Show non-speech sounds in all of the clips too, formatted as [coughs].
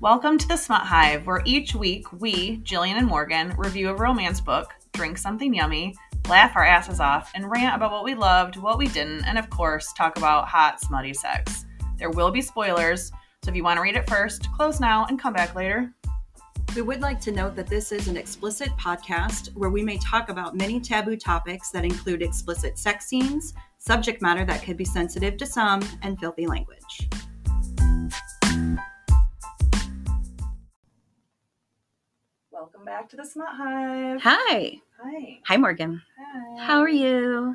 Welcome to the Smut Hive, where each week we, Jillian and Morgan, review a romance book, drink something yummy, laugh our asses off, and rant about what we loved, what we didn't, and of course, talk about hot, smutty sex. There will be spoilers, so if you want to read it first, close now and come back later. We would like to note that this is an explicit podcast where we may talk about many taboo topics that include explicit sex scenes, subject matter that could be sensitive to some, and filthy language. Back to the Smut Hive. Hi. Hi. Hi, Morgan. Hi. How are you?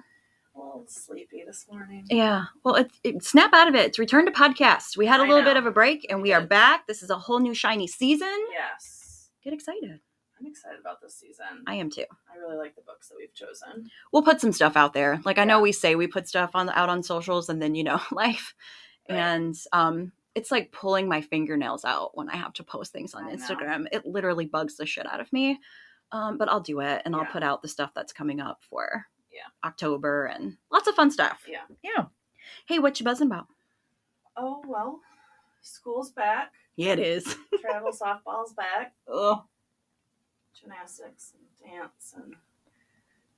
A little sleepy this morning. Yeah. Well, it, it, snap out of it. It's return to podcast. We had a I little bit of a break and We are back. This is a whole new shiny season. Yes. Get excited. I'm excited about this season. I am too. I really like the books that we've chosen. We'll put some stuff out there. Like I know we say we put stuff on out on socials and then you know [laughs] life. Right. And um it's like pulling my fingernails out when I have to post things on I know. Instagram. It literally bugs the shit out of me. Um, but I'll do it and I'll put out the stuff that's coming up for Yeah. October and lots of fun stuff. Yeah. Yeah. Hey, what you buzzing about? Oh, well, school's back. Yeah, it is. [laughs] Travel softball's back. Oh. Gymnastics and dance and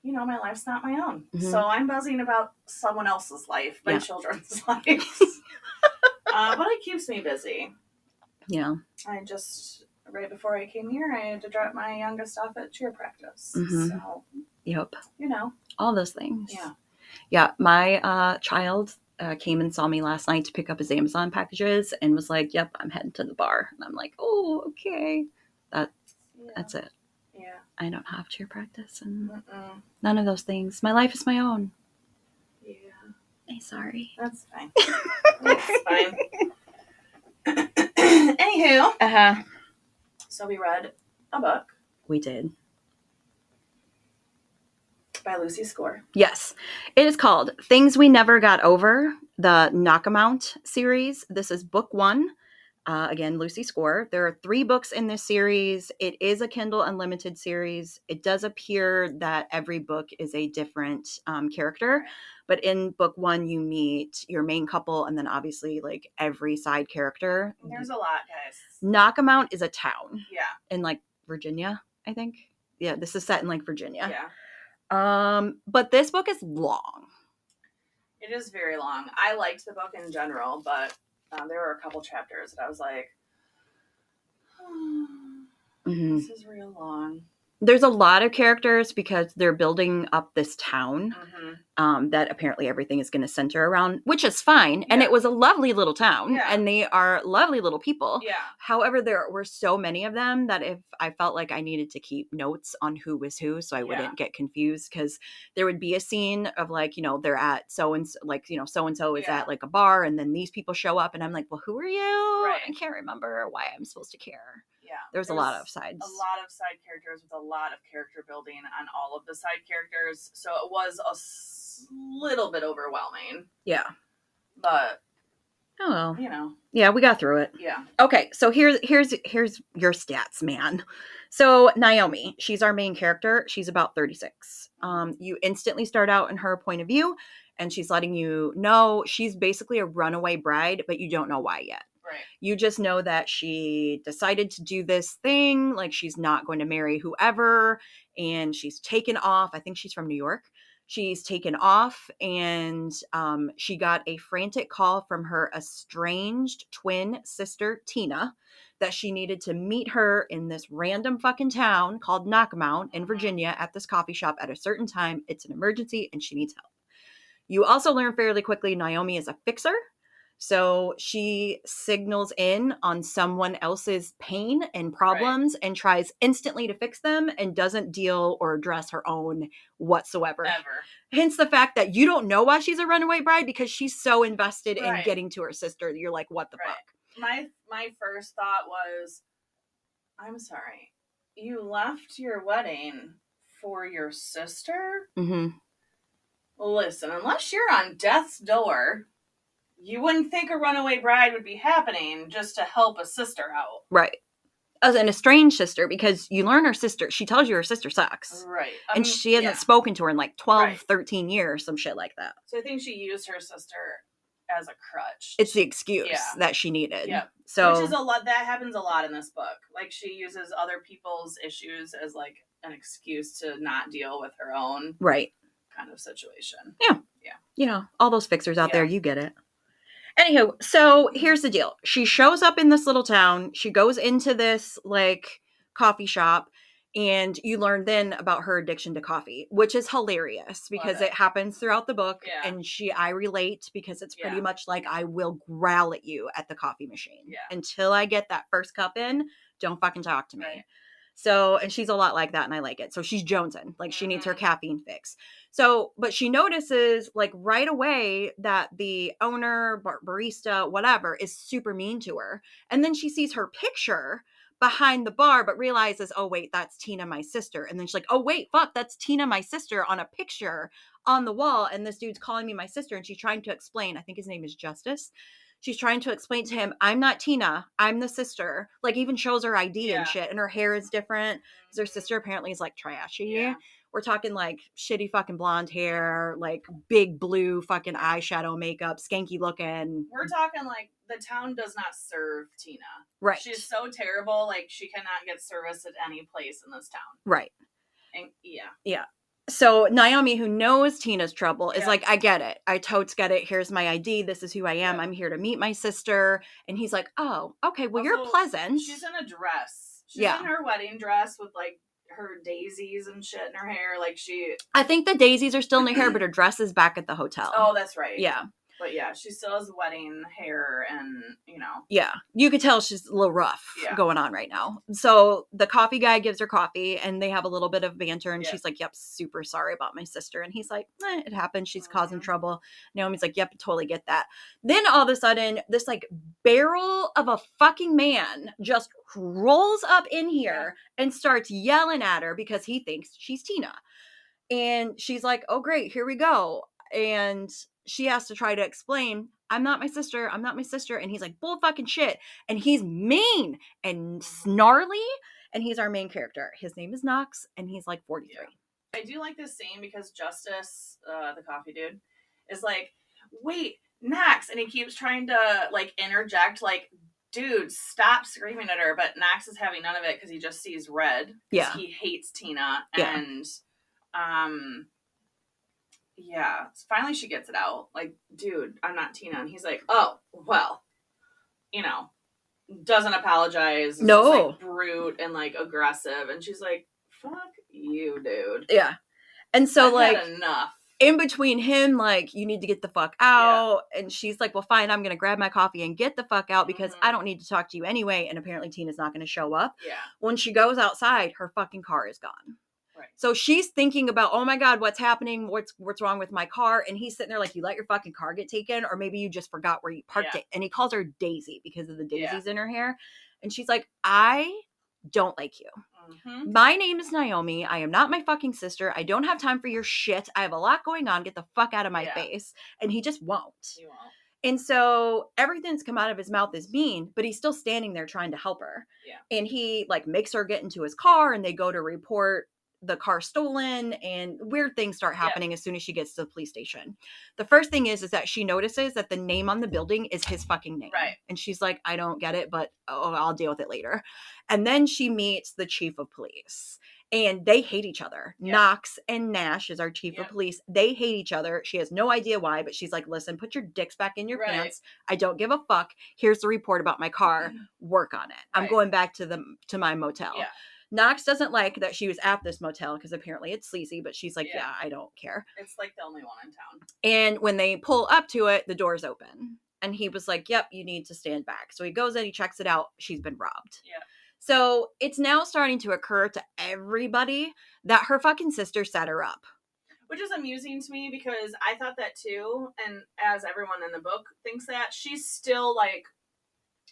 you know, my life's not my own. Mhm. So I'm buzzing about someone else's life, my Yeah. children's [laughs] lives. Uh, but it keeps me busy. Yeah. I just right before I came here, I had to drop my youngest off at cheer practice. Mhm. So Yep. you know, All those things. yeah, Yeah, my uh, child uh, came and saw me last night to pick up his Amazon packages and was like, "Yep, I'm heading to the bar." And I'm like, "Oh, okay." yeah, That's it. yeah. I don't have cheer practice and Mm-mm. none of those things. My life is my own. Yeah, I'm sorry. that's fine. [laughs] that's fine. [coughs] Anywho, Uh huh. so we read a book We did. by Lucy Score. Yes. It is called Things We Never Got Over, the Knockemout series. This is book one. Uh, again, Lucy Score. There are three books in this series. It is a Kindle Unlimited series. It does appear that every book is a different um, character. But in book one, you meet your main couple and then obviously like every side character. There's a lot, guys. Knockemout is a town Yeah, in like Virginia, I think. Yeah, this is set in like Virginia. yeah. Um, but this book is long. It is very long. I liked the book in general, but um, there were a couple chapters that I was like, [sighs] Mhm. "This is real long." There's a lot of characters because they're building up this town hmm um, that apparently everything is going to center around, which is fine. And it was a lovely little town, Yeah. and they are lovely little people. Yeah, However, there were so many of them that if I felt like I needed to keep notes on who was who so I Yeah. wouldn't get confused because there would be a scene of like, you know, they're at so and so, like, you know, so and so is Yeah. at like a bar and then these people show up and I'm like, well, who are you? Right. I can't remember why I'm supposed to care. Yeah. There's a lot of sides. a lot of side characters with a lot of character building on all of the side characters, so it was a s- little bit overwhelming. Yeah. But Oh, well. you know, Yeah, we got through it. yeah, Okay, so here's here's here's your stats, man. So Naomi, she's our main character. She's about 36. Um, you instantly start out in her point of view, and she's letting you know she's basically a runaway bride, but you don't know why yet. Right, You just know that she decided to do this thing, like she's not going to marry whoever, and she's taken off. I think she's from New York. She's taken off, and um, she got a frantic call from her estranged twin sister, Tina, that she needed to meet her in this random fucking town called Knockemout in Virginia at this coffee shop at a certain time. It's an emergency, and she needs help. You also learn fairly quickly Naomi is a fixer. So she signals in on someone else's pain and problems and tries instantly to fix them and doesn't deal or address her own whatsoever. ever. Hence the fact that you don't know why she's a runaway bride because she's so invested in getting to her sister. You're like, what the Right. fuck? My my first thought was, I'm sorry, you left your wedding for your sister. Mm-hmm. Listen, unless you're on death's door, you wouldn't think a runaway bride would be happening just to help a sister out. Right. As an estranged sister, because you learn her sister, she tells you her sister sucks. Right. I and she hasn't yeah. spoken to her in like 12, Right. 13 years, some shit like that. So I think she used her sister as a crutch. It's the excuse Yeah. that she needed. Yep. So Which is a lot that happens a lot in this book. Like she uses other people's issues as like an excuse to not deal with her own right. kind of situation. Yeah. Yeah. You know, all those fixers out there, you get it. Anywho, so here's the deal. She shows up in this little town. She goes into this like coffee shop and you learn then about her addiction to coffee, which is hilarious because it. it. happens throughout the book Yeah. and she I relate because it's pretty Yeah. much like I will growl at you at the coffee machine. Yeah. Until I get that first cup in, don't fucking talk to me. Right. So, and she's a lot like that, and I like it. So she's jonesing, like she needs her Mhm. caffeine fix. So, but she notices, like right away, that the owner, bar- barista, whatever, is super mean to her. And then she sees her picture behind the bar, but realizes, oh wait, that's Tina, my sister. And then she's like, oh wait, fuck, that's Tina, my sister, on a picture on the wall. And this dude's calling me my sister, and she's trying to explain. I think his name is Justice. She's trying to explain to him, I'm not Tina, I'm the sister. Like, even shows her ID Yeah. and shit, and her hair is different because her sister apparently is like trashy. Yeah. We're talking like shitty fucking blonde hair, like big blue fucking eyeshadow makeup, skanky looking. We're talking like the town does not serve Tina. Right. She's so terrible, like she cannot get service at any place in this town. right. And yeah. yeah. So Naomi, who knows Tina's trouble, is Yeah. like, I get it. I totes get it. Here's my ID. This is who I am. Yeah. I'm here to meet my sister. And he's like, Oh, okay. Well, you're pleasant. She's in a dress. She's Yeah. in her wedding dress with like her daisies and shit in her hair. Like she I think the daisies are still in her hair, but [clears throat] her dress is back at the hotel. Oh, that's right. yeah. But yeah, she still has wedding hair and you know. Yeah, you could tell she's a little rough Yeah. going on right now. So the coffee guy gives her coffee and they have a little bit of banter. And Yeah. she's like, Yep, super sorry about my sister. And he's like, eh, It happened. She's causing Mhm. trouble. Naomi's like, Yep, totally get that. Then all of a sudden, this like barrel of a fucking man just rolls up in here and starts yelling at her because he thinks she's Tina. And she's like, Oh, great, here we go. And she has to try to explain, I'm not my sister. I'm not my sister. And he's like, bull fucking shit. And he's mean and snarly. And he's our main character. His name is Knox, and he's like 43. I do like this scene because Justice, uh, the coffee dude, is like, wait, Knox, and he keeps trying to like interject, like, dude, stop screaming at her. But Knox is having none of it because he just sees red Yeah. he hates Tina, Yeah. and um, yeah. Finally, she gets it out, like, dude, I'm not Tina, and he's like, oh, well, you know, doesn't apologize. No. like, brute and like aggressive, and she's like, fuck you, dude. Yeah. And so, I've like, enough. in between him, like, you need to get the fuck out. And she's like, well, fine, I'm going to grab my coffee and get the fuck out because Mhm. I don't need to talk to you anyway. And apparently, Tina's not going to show up. Yeah. When she goes outside, her fucking car is gone. Right. So she's thinking about, oh my god, what's happening? What's what's wrong with my car? And he's sitting there like, you let your fucking car get taken, or maybe you just forgot where you parked Yeah. it. And he calls her Daisy because of the Yeah. daisies in her hair. And she's like, I don't like you. hmm My name is Naomi. I am not my fucking sister. I don't have time for your shit. I have a lot going on. Get the fuck out of my Yeah. face. And he just won't. You won't. And so everything's come out of his mouth is mean, but he's still standing there trying to help her. Yeah. And he like makes her get into his car and they go to report the car stolen and weird things start happening as soon as she gets to the police station. The first thing is is that she notices that the name on the building is his fucking name. Right. And she's like, I don't get it, but oh, I'll deal with it later. And then she meets the chief of police. And they hate each other. Knox and Nash is our chief of police. They hate each other. She has no idea why, but she's like, listen, put your dicks back in your Right. pants. I don't give a fuck. Here's the report about my car. Mm-hmm. Work on it. I'm going back to the to my motel. Yeah. Knox doesn't like that she was at this motel because apparently it's sleazy, but she's like, Yeah. yeah, I don't care. It's like the only one in town. And when they pull up to it, the door's open. And he was like, Yep, you need to stand back. So he goes in, he checks it out. She's been robbed. Yeah. So it's now starting to occur to everybody that her fucking sister set her up. Which is amusing to me because I thought that too, and as everyone in the book thinks that, she's still like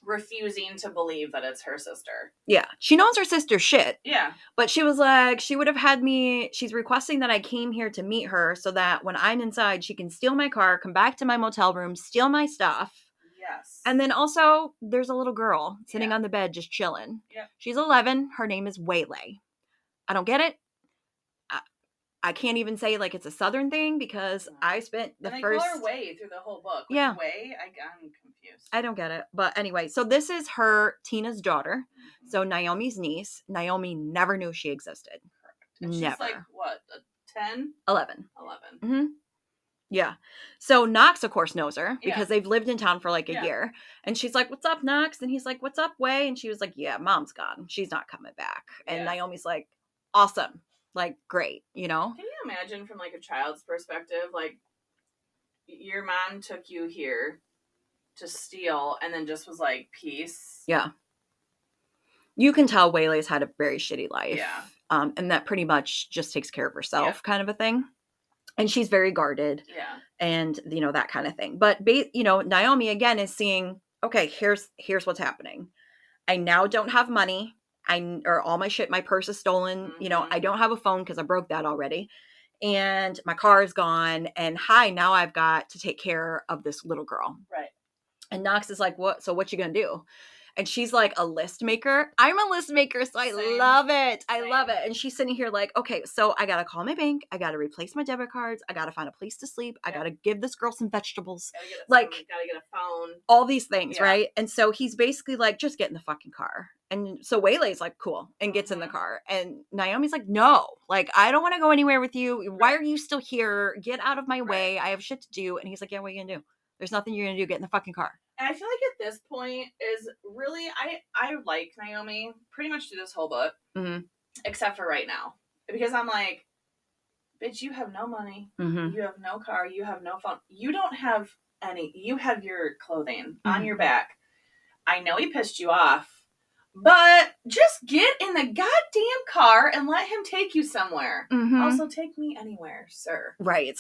refusing to believe that it's her sister. Yeah. She knows her sister's shit, Yeah. but she was like, she would have had me. She's requesting that I came here to meet her so that when I'm inside, she can steal my car, come back to my motel room, steal my stuff. Yes. And then also, there's a little girl sitting Yeah. on the bed just chilling. Yep. She's 11. Her name is Waylay. I don't get it. I, I can't even say like it's a southern thing because I spent the and first way through the whole book. Which Yeah. way? I, I'm confused. I don't get it. But anyway, so this is her Tina's daughter. Mhm. So Naomi's niece. Naomi never knew she existed. and she's never. like what, a 10, 11. 11. hmm Yeah. So Knox, of course, knows her Yeah. because they've lived in town for like a Yeah. year. And she's like, What's up, Knox? And he's like, What's up, Way? And she was like, Yeah, mom's gone. She's not coming back. And Yeah. Naomi's like, Awesome. Like, great, you know? Can you imagine from like a child's perspective, like your mom took you here to steal and then just was like, peace. Yeah. You can tell Waylay's had a very shitty life. Yeah. Um, and that pretty much just takes care of herself, kind of a thing. And she's very guarded. Yeah. and you know that kind of thing but ba- you know naomi again is seeing okay here's here's what's happening i now don't have money I or all my shit my purse is stolen you know i don't have a phone because i broke that already and my car is gone and hi now i've got to take care of this little girl Right. And knox is like what so what you gonna do? And she's like a list maker. I'm a list maker so i Same. love it. I love it. And she's sitting here like okay so i gotta call my bank. I gotta replace my debit cards. I gotta find a place to sleep. I Yeah. gotta give this girl some vegetables. Gotta Like- phone, gotta get a phone. all these things Yeah. right? And so he's basically like just get in the fucking car. And so waylay's like cool and gets in the Mhm. car. And naomi's like no. Like i don't want to go anywhere with you. Why are you still here? Get out of my Right. way. I have shit to do. And he's like yeah what are you gonna do there's nothing you're gonna do get in the fucking car And I feel like at this point is really I I like Naomi pretty much through this whole book, Mhm. except for right now because I'm like, bitch, you have no money, mm-hmm. you have no car, you have no phone, you don't have any. You have your clothing on Mhm. your back. I know he pissed you off, but just get in the goddamn car and let him take you somewhere. Mm-hmm. Also, take me anywhere, sir. right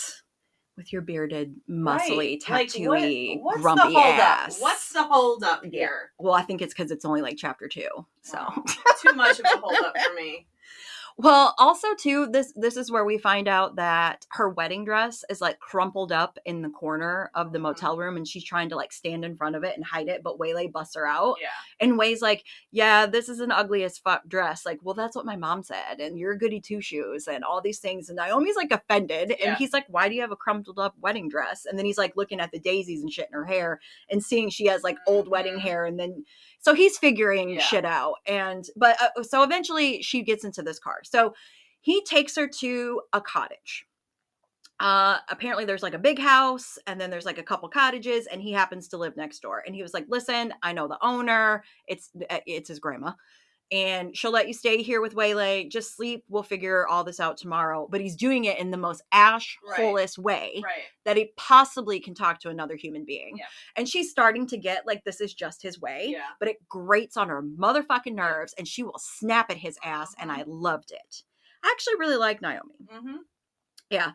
with your bearded muscly Right. Like, what- tattooy what's grumpy ass Up? What's the hold up here? well i think it's because it's only like chapter two so Wow. Too much of a hold up for [laughs] me. Well, also too, this this is where we find out that her wedding dress is like crumpled up in the corner of the Mhm. motel room, and she's trying to like stand in front of it and hide it, but Waylay busts her out. Yeah. And Way's like, "Yeah, this is an ugly as fuck dress." Like, well, that's what my mom said, and you're goody two shoes, and all these things. And Naomi's like offended, Yeah. and he's like, "Why do you have a crumpled up wedding dress?" And then he's like looking at the daisies and shit in her hair, and seeing she has like old wedding Mhm. hair, and then so he's figuring Yeah. shit out and but uh, so eventually she gets into this car so he takes her to a cottage. Uh apparently there's like a big house and then there's like a couple cottages and he happens to live next door. And he was like listen i know the owner. It's uh, it's his grandma and she'll let you stay here with Waylay. Just sleep. We'll figure all this out tomorrow. But he's doing it in the most ash Right. holest way Right. that he possibly can talk to another human being. Yeah. And she's starting to get like this is just his way Yeah. but it grates on her motherfucking nerves and she will snap at his ass and I loved it. I actually really like Naomi. Mm-hmm. Yeah.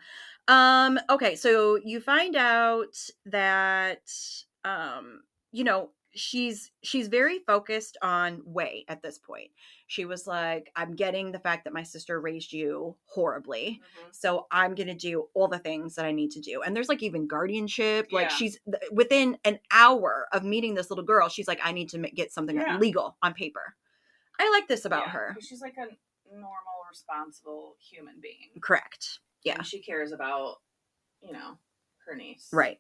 Um okay, so you find out that um you know, she's she's very focused on Way at this point. She was like I'm getting the fact that my sister raised you horribly. Mm-hmm. So I'm going to do all the things that I need to do. And there's like even guardianship. Like she's within an hour of meeting this little girl, she's like, I need to get something Yeah. legal on paper. I like this about Yeah, her. She's like a normal, responsible human being. Correct. Yeah. And she cares about, you know, her niece. Right.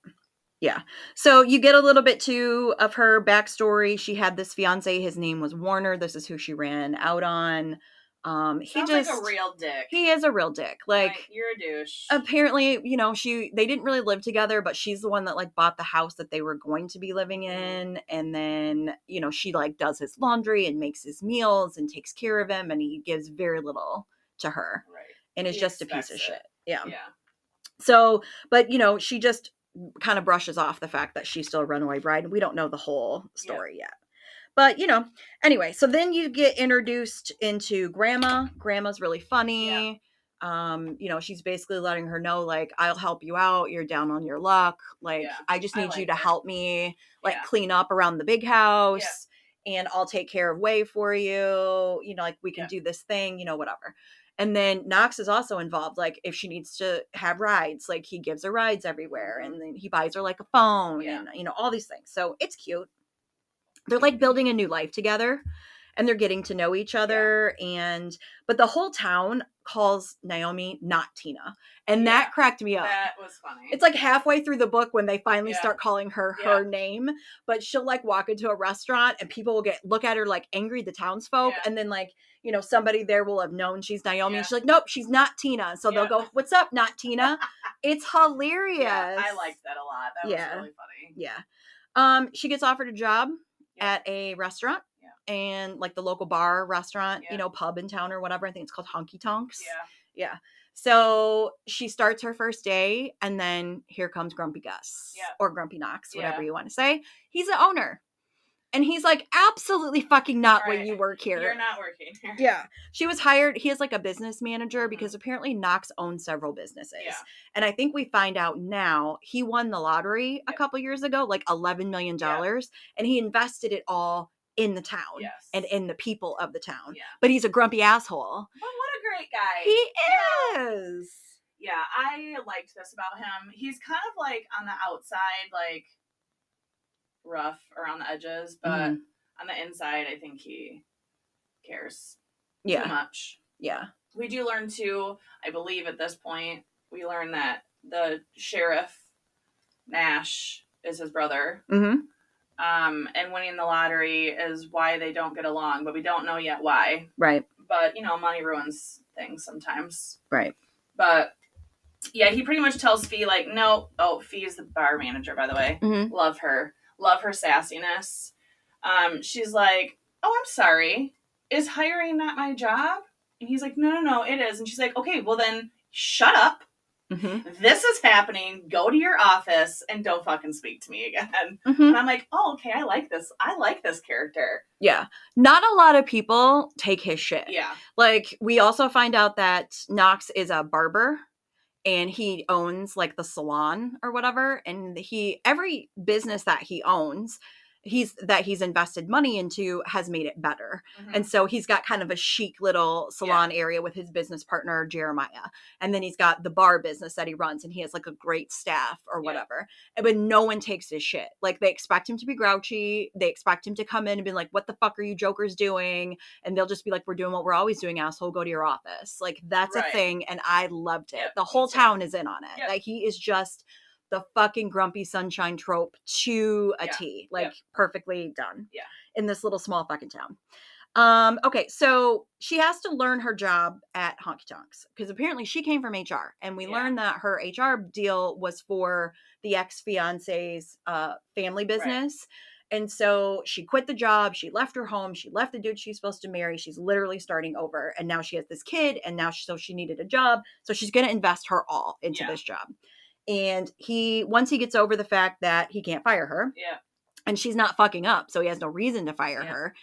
Yeah. So you get a little bit too of her backstory. She had this fiance. His name was Warner. This is who she ran out on. Um, he Sounds just like a real dick. he is a real dick. Like you're a douche. apparently you know she they didn't really live together but she's the one that like bought the house that they were going to be living Mm-hmm. in and then you know she like does his laundry and makes his meals and takes care of him and he gives very little to her right. and is He just a piece of it. shit yeah Yeah. so but you know she just kind of brushes off the fact that she's still a runaway bride and we don't know the whole Yeah. story yet. But you know anyway so then you get introduced into grandma. Grandma's really funny. Um you know she's basically letting her know like i'll help you out. You're down on your luck. Like Yeah, i just I need you to help me like Yeah. clean up around the big house and i'll take care of way for you. You know like we can Yeah. do this thing you know whatever and then knox is also involved like if she needs to have rides like he gives her rides everywhere Mhm. and then he buys her like a phone Yeah. and you know all these things so it's cute they're like building a new life together and they're getting to know each other and but the whole town calls Naomi not Tina. And Yeah, that cracked me up. That was funny. It's like halfway through the book when they finally Yeah. start calling her Yeah. her name, but she'll like walk into a restaurant and people will get look at her like angry, the townsfolk, Yeah. and then like you know somebody there will have known she's Naomi. Yeah. And she's like, nope, she's not Tina. So they'll go, "What's up, not Tina?" [laughs] it's hilarious. yeah, I liked that a lot. That Yeah. was really funny. Yeah. Um, she gets offered a job Yeah. at a restaurant. Yeah. And like the local bar, restaurant, Yeah. you know, pub in town or whatever. I think it's called Honky Tonks. Yeah. Yeah. So she starts her first day, and then here comes Grumpy Gus Yeah. or Grumpy Knox, whatever Yeah. you want to say. He's the owner. And he's like, absolutely fucking not Right. when you work here. You're not working here. Yeah. She was hired. He is like a business manager Mhm. because apparently Knox owns several businesses. Yeah. And I think we find out now he won the lottery a couple years ago, like $11 million, and he invested it all in the town Yes. and in the people of the town. Yeah. But he's a grumpy asshole. But what a great guy. He is. yeah, I liked this about him. He's kind of like on the outside, like rough around the edges, but Mhm. on the inside, I think he cares too much. Yeah. We do learn too, I believe at this point, we learn that the sheriff, Nash, is his brother. Mm-hmm. Um, and winning the lottery is why they don't get along, but we don't know yet why. Right. But, you know, money ruins things sometimes. Right. But yeah, he pretty much tells Fee like, no. Oh, Fee is the bar manager, by the way. Mhm. Love her. Love her sassiness. Um, she's like, oh, I'm sorry. Is hiring not my job? And he's like, no, no, no, it is. And she's like, okay, well then, shut up. Mm-hmm. This is happening. Go to your office and don't fucking speak to me again. Mm-hmm. And I'm like, oh, okay, I like this. I like this character. Yeah. Not a lot of people take his shit. Yeah. Like we also find out that Knox is a barber and he owns like the salon or whatever and he every business that he owns he's that he's invested money into has made it better. Mhm. And so he's got kind of a chic little salon area with his business partner Jeremiah. And then he's got the bar business that he runs and he has like a great staff or whatever. And- But no one takes his shit. Like they expect him to be grouchy. They expect him to come in and be like, "What the fuck are you jokers doing?" And they'll just be like, "We're doing what we're always doing, asshole. Go to your office." Like that's a thing and I loved it. Yep, the whole town is in on it. Yep. Like he is just the fucking grumpy sunshine trope to a Yeah. T. Like Yep. perfectly done. Yeah. In this little small fucking town. Um, okay, so she has to learn her job at Honky Tonks because apparently she came from HR, and we Yeah. learned that her HR deal was for the ex fiance's uh, family business. And so she quit the job, she left her home, she left the dude she's supposed to marry. She's literally starting over. And now she has this kid, and now she, so she needed a job. So she's going to invest her all into Yeah. this job. And he, once he gets over the fact that he can't fire her, Yeah. and she's not fucking up, so he has no reason to fire Yeah. her,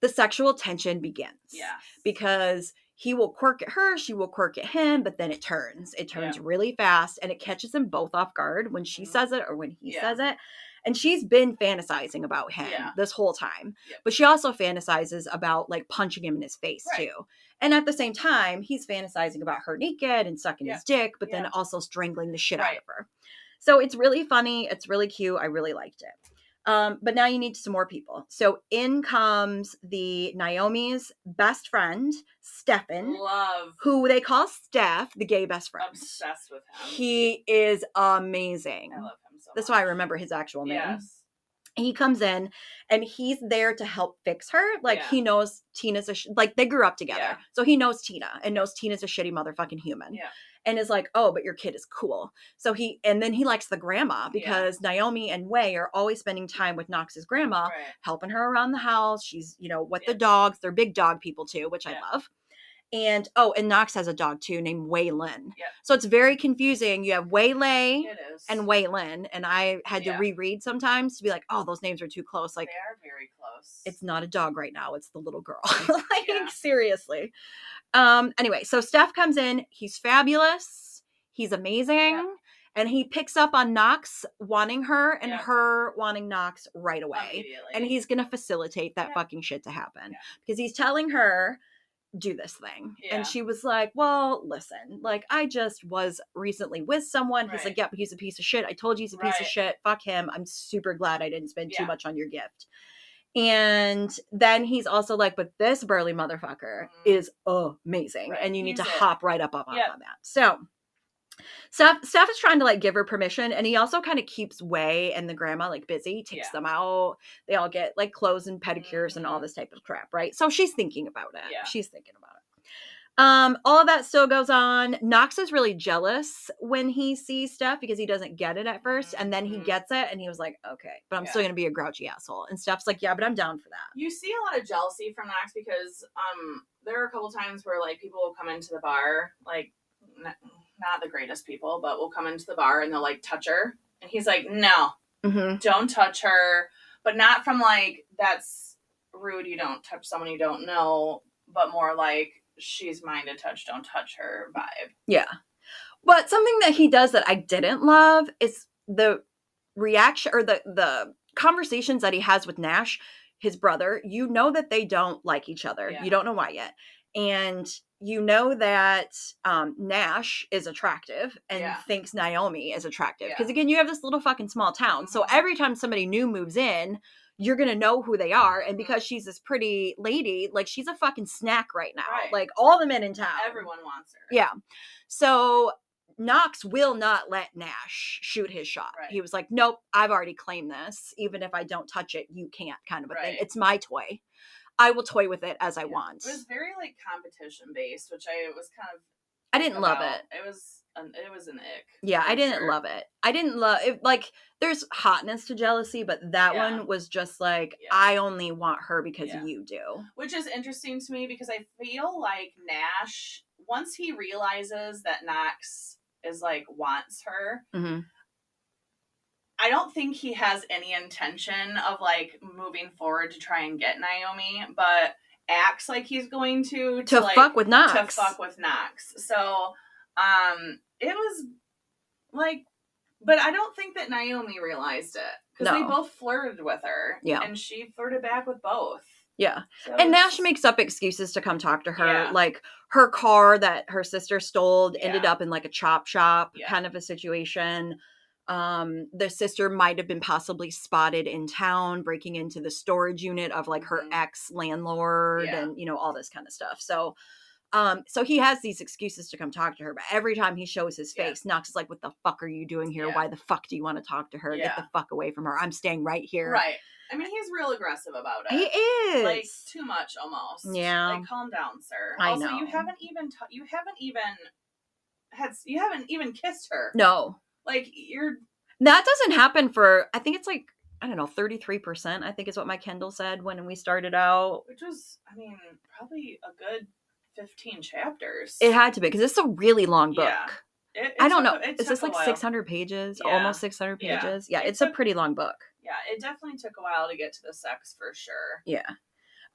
the sexual tension begins Yeah. because he will quirk at her, she will quirk at him, but then it turns. It turns really fast and it catches them both off guard when she Mhm. says it or when he Yeah. says it. And she's been fantasizing about him Yeah. this whole time. Yep. But she also fantasizes about like punching him in his face Right. too. And at the same time, he's fantasizing about her naked and sucking Yeah. his dick, but then also strangling the shit out of her. So it's really funny. It's really cute. I really liked it. Um, but now you need some more people. So in comes the Naomi's best friend, Stefan, Love. who they call Steph, the gay best friend. Obsessed with him. He is amazing. I love That's why I remember his actual name. Yes. He comes in and he's there to help fix her. Like Yeah. he knows Tina's a sh- like they grew up together, Yeah. so he knows Tina and knows Tina's a shitty motherfucking human. Yeah. And is like, oh, but your kid is cool. So he and then he likes the grandma because Naomi and Way are always spending time with Knox's grandma, Right. helping her around the house. She's, you know, with the dogs. They're big dog people too, which. I love. And oh, and Knox has a dog too named Waylon. Yeah. So it's very confusing. You have Waylay and Waylon, and I had Yeah. to reread sometimes to be like, oh, those names are too close. Like they are very close. it's not a dog right now; it's the little girl. [laughs] like Yeah. seriously. Um. Anyway, so Steph comes in. He's fabulous. He's amazing. And he picks up on Knox wanting her and her wanting Knox right away and he's gonna facilitate that fucking shit to happen because he's telling her do this thing Yeah. and she was like well listen like i just was recently with someone he's Right. like yep he's a piece of shit i told you he's a piece of shit fuck him i'm super glad i didn't spend too much on your gift And then he's also like, but this burly motherfucker Mhm. is amazing. Right, And you need to it. hop right up, up on, Yep. on that. So Steph, Steph is trying to like give her permission, and he also kind of keeps Way and the grandma like busy, takes Yeah. them out. They all get like clothes and pedicures and all Mhm. this type of crap, right? So she's thinking about it. Yeah. She's thinking about it. Um, all of that still goes on. Knox is really jealous when he sees Steph because he doesn't get it at 1st and then he Mhm. gets it, and he was like, "Okay, but I'm still gonna be a grouchy asshole." And Steph's like, "Yeah, but I'm down for that." You see a lot of jealousy from Knox because um there are a couple times where like people will come into the bar, like not the greatest people, but will come into the bar and they'll like touch her, and he's like, "No, Mm-hmm. don't touch her," but not from like that's rude. You don't touch someone you don't know, but more like she's mine to touch. Don't touch her vibe. Yeah. But something that he does that I didn't love is the reaction or the the conversations that he has with Nash, his brother. You know that they don't like each other. Yeah. You don't know why yet. And you know that um, Nash is attractive and Yeah. thinks Naomi is attractive. Because Yeah. again, you have this little fucking small town. So Mhm. every time somebody new moves in, you're gonna know who they are. And Mhm. because she's this pretty lady, like she's a fucking snack right now. Right. Like all the men in town. Everyone wants her. Yeah. So Knox will not let Nash shoot his shot. Right. He was like, Nope, I've already claimed this. Even if I don't touch it, you can't, kind of a thing. It's my toy. I will toy with it as I Yeah. want. It was very like competition based, which I was kind of. I didn't love it. It was an, it was an ick. Yeah, I didn't sure. love it. I didn't love it. Like, there's hotness to jealousy, but that Yeah. one was just like, Yeah. I only want her because Yeah. you do. Which is interesting to me because I feel like Nash, once he realizes that Knox is like wants her, hmm I don't think he has any intention of like moving forward to try and get Naomi, but acts like he's going to To like, fuck with Knox. to fuck with Knox. So, um, it was like, but I don't think that Naomi realized it because they both flirted with her. Yeah. and she flirted back with both. Yeah. So And Nash makes up excuses to come talk to her. Yeah. Like her car that her sister stole ended Yeah. up in like a chop shop Yeah. kind of a situation. Um, the sister might have been possibly spotted in town breaking into the storage unit of like her Mhm. ex landlord Yeah. and you know all this kind of stuff. So um so he has these excuses to come talk to her, but every time he shows his Yeah. face, Knox is like, What the fuck are you doing here? Yeah. Why the fuck do you want to talk to her? Get the fuck away from her. I'm staying right here. right. I mean, he's real aggressive about it. He is like too much almost. Yeah. Like calm down, sir. I also, you haven't even t- you haven't even had you haven't even kissed her. no. Like you're That doesn't happen for I think it's like I don't know, 33%, I think is what my Kindle said when we started out. which was I mean probably a good fifteen chapters. It had to be because it's a really long book. Yeah. It- it I don't took- know. it Is this like while. 600 pages? Yeah. Almost 600 pages? Yeah, It it's a took- pretty long book. Yeah, it definitely took a while to get to the sex for sure. Yeah.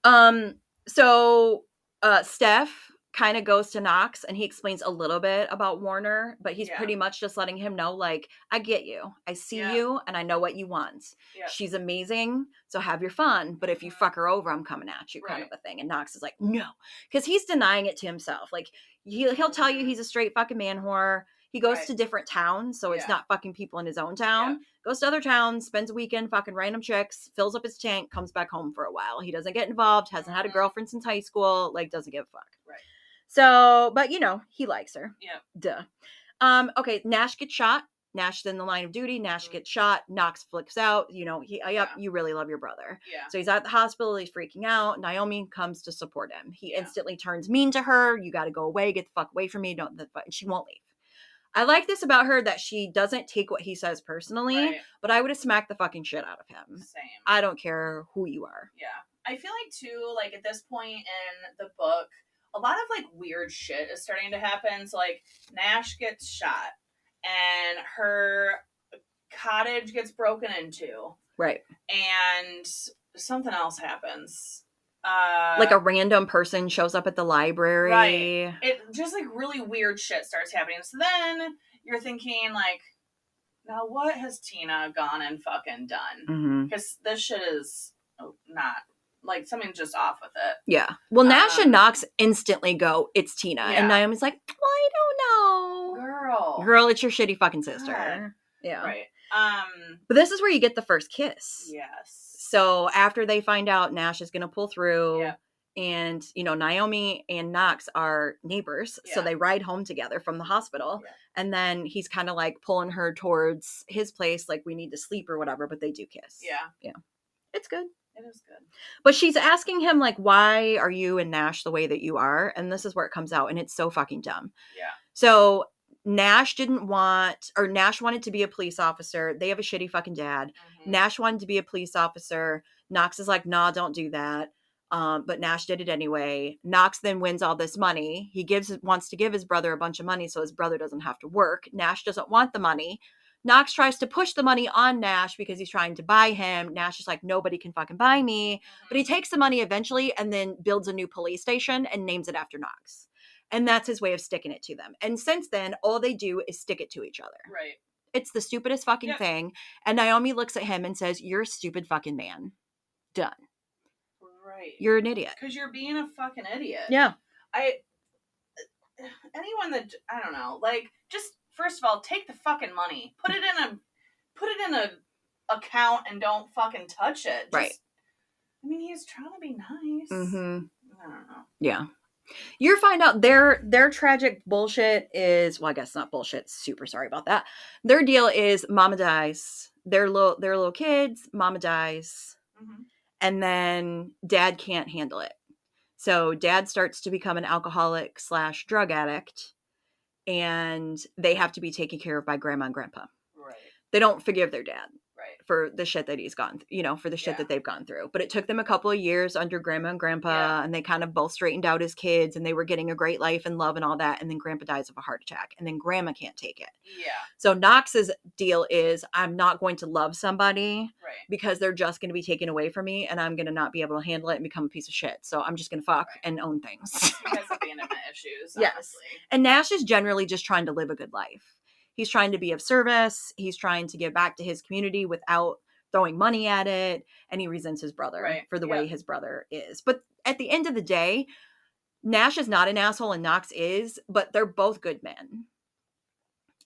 Um so uh Steph kind of goes to Knox and he explains a little bit about Warner, but he's Yeah. pretty much just letting him know like I get you. I see Yeah. you and I know what you want. Yeah. She's amazing, so have your fun, but if you Mhm. fuck her over, I'm coming at you kind Right. of a thing. And Knox is like, "No." Cuz he's denying it to himself. Like he'll, he'll tell you Mhm. he's a straight fucking man whore. He goes Right. to different towns, so it's not fucking people in his own town. Goes to other towns, spends a weekend fucking random chicks, fills up his tank, comes back home for a while. He doesn't get involved, hasn't had a Mhm. girlfriend since high school, like doesn't give a fuck. Right. So, but you know, he likes her. Yeah. Duh. Um, okay, Nash gets shot. Nash in the line of duty. Nash Mhm. gets shot. Knox flips out. You know, he, yep, Yeah. you really love your brother. Yeah. So he's at the hospital. He's freaking out. Naomi comes to support him. He Yeah. instantly turns mean to her. You got to go away. Get the fuck away from me. Don't. The fuck. She won't leave. I like this about her that she doesn't take what he says personally, Right. but I would have smacked the fucking shit out of him. Same. I don't care who you are. Yeah. I feel like too, like at this point in the book, a lot of like weird shit is starting to happen. So like Nash gets shot and her cottage gets broken into Right. and something else happens. Uh like a random person shows up at the library. Right. it just like really weird shit starts happening. So then you're thinking like now what has Tina gone and fucking done? hmm Because this shit is not like something's just off with it. Yeah. Well, Nash Um, and Knox instantly go, it's Tina. Yeah. And Naomi's like, well, I don't know. Girl. Girl, it's your shitty fucking sister. Yeah. Right. Um. But this is where you get the first kiss. Yes. So after they find out Nash is going to pull through, Yeah. and you know Naomi and Knox are neighbors, so they ride home together from the hospital, Yeah. and then he's kind of like pulling her towards his place, like we need to sleep or whatever. But they do kiss. Yeah, yeah. it's good. It is good. But she's asking him like, "Why are you and Nash the way that you are?" And this is where it comes out, and it's so fucking dumb. Yeah. So Nash didn't want, or Nash wanted to be a police officer. They have a shitty fucking dad. Mhm. Nash wanted to be a police officer. Knox is like, nah, don't do that. Um, but Nash did it anyway. Knox then wins all this money. He gives wants to give his brother a bunch of money so his brother doesn't have to work. Nash doesn't want the money. Knox tries to push the money on Nash because he's trying to buy him. Nash is like, nobody can fucking buy me. But he Mhm. takes the money eventually and then builds a new police station and names it after Knox. And that's his way of sticking it to them. And since then, all they do is stick it to each other. Right. It's the stupidest fucking thing. And Naomi looks at him and says, You're a stupid fucking man. Done. Right. You're an idiot. because you're being a fucking idiot. Yeah. I. Anyone that I don't know, like, just first of all, take the fucking money, put it in a, put it in a account, and don't fucking touch it. Just- Right. I mean, he's trying to be nice. Mm-hmm. I don't know. Yeah. You find out their their tragic bullshit is well, I guess not bullshit. Super sorry about that. Their deal is mama dies. Their little their little kids, mama dies, Mhm. and then dad can't handle it. So dad starts to become an alcoholic slash drug addict, and they have to be taken care of by grandma and grandpa. Right. They don't forgive their dad. Right. for the shit that he's gone, you know, for the shit Yeah. that they've gone through. But it took them a couple of years under grandma and grandpa, Yeah. and they kind of both straightened out as kids, and they were getting a great life and love and all that. And then grandpa dies of a heart attack, and then grandma can't take it. Yeah. So Knox's deal is I'm not going to love somebody Right. because they're just going to be taken away from me, and I'm going to not be able to handle it and become a piece of shit. So I'm just going to fuck Right. and own things. [laughs] Abandonment issues. Yes. And Nash is generally just trying to live a good life. He's trying to be of service. He's trying to give back to his community without throwing money at it. And he resents his brother Right, for the yeah. way his brother is. But at the end of the day, Nash is not an asshole and Knox is, but they're both good men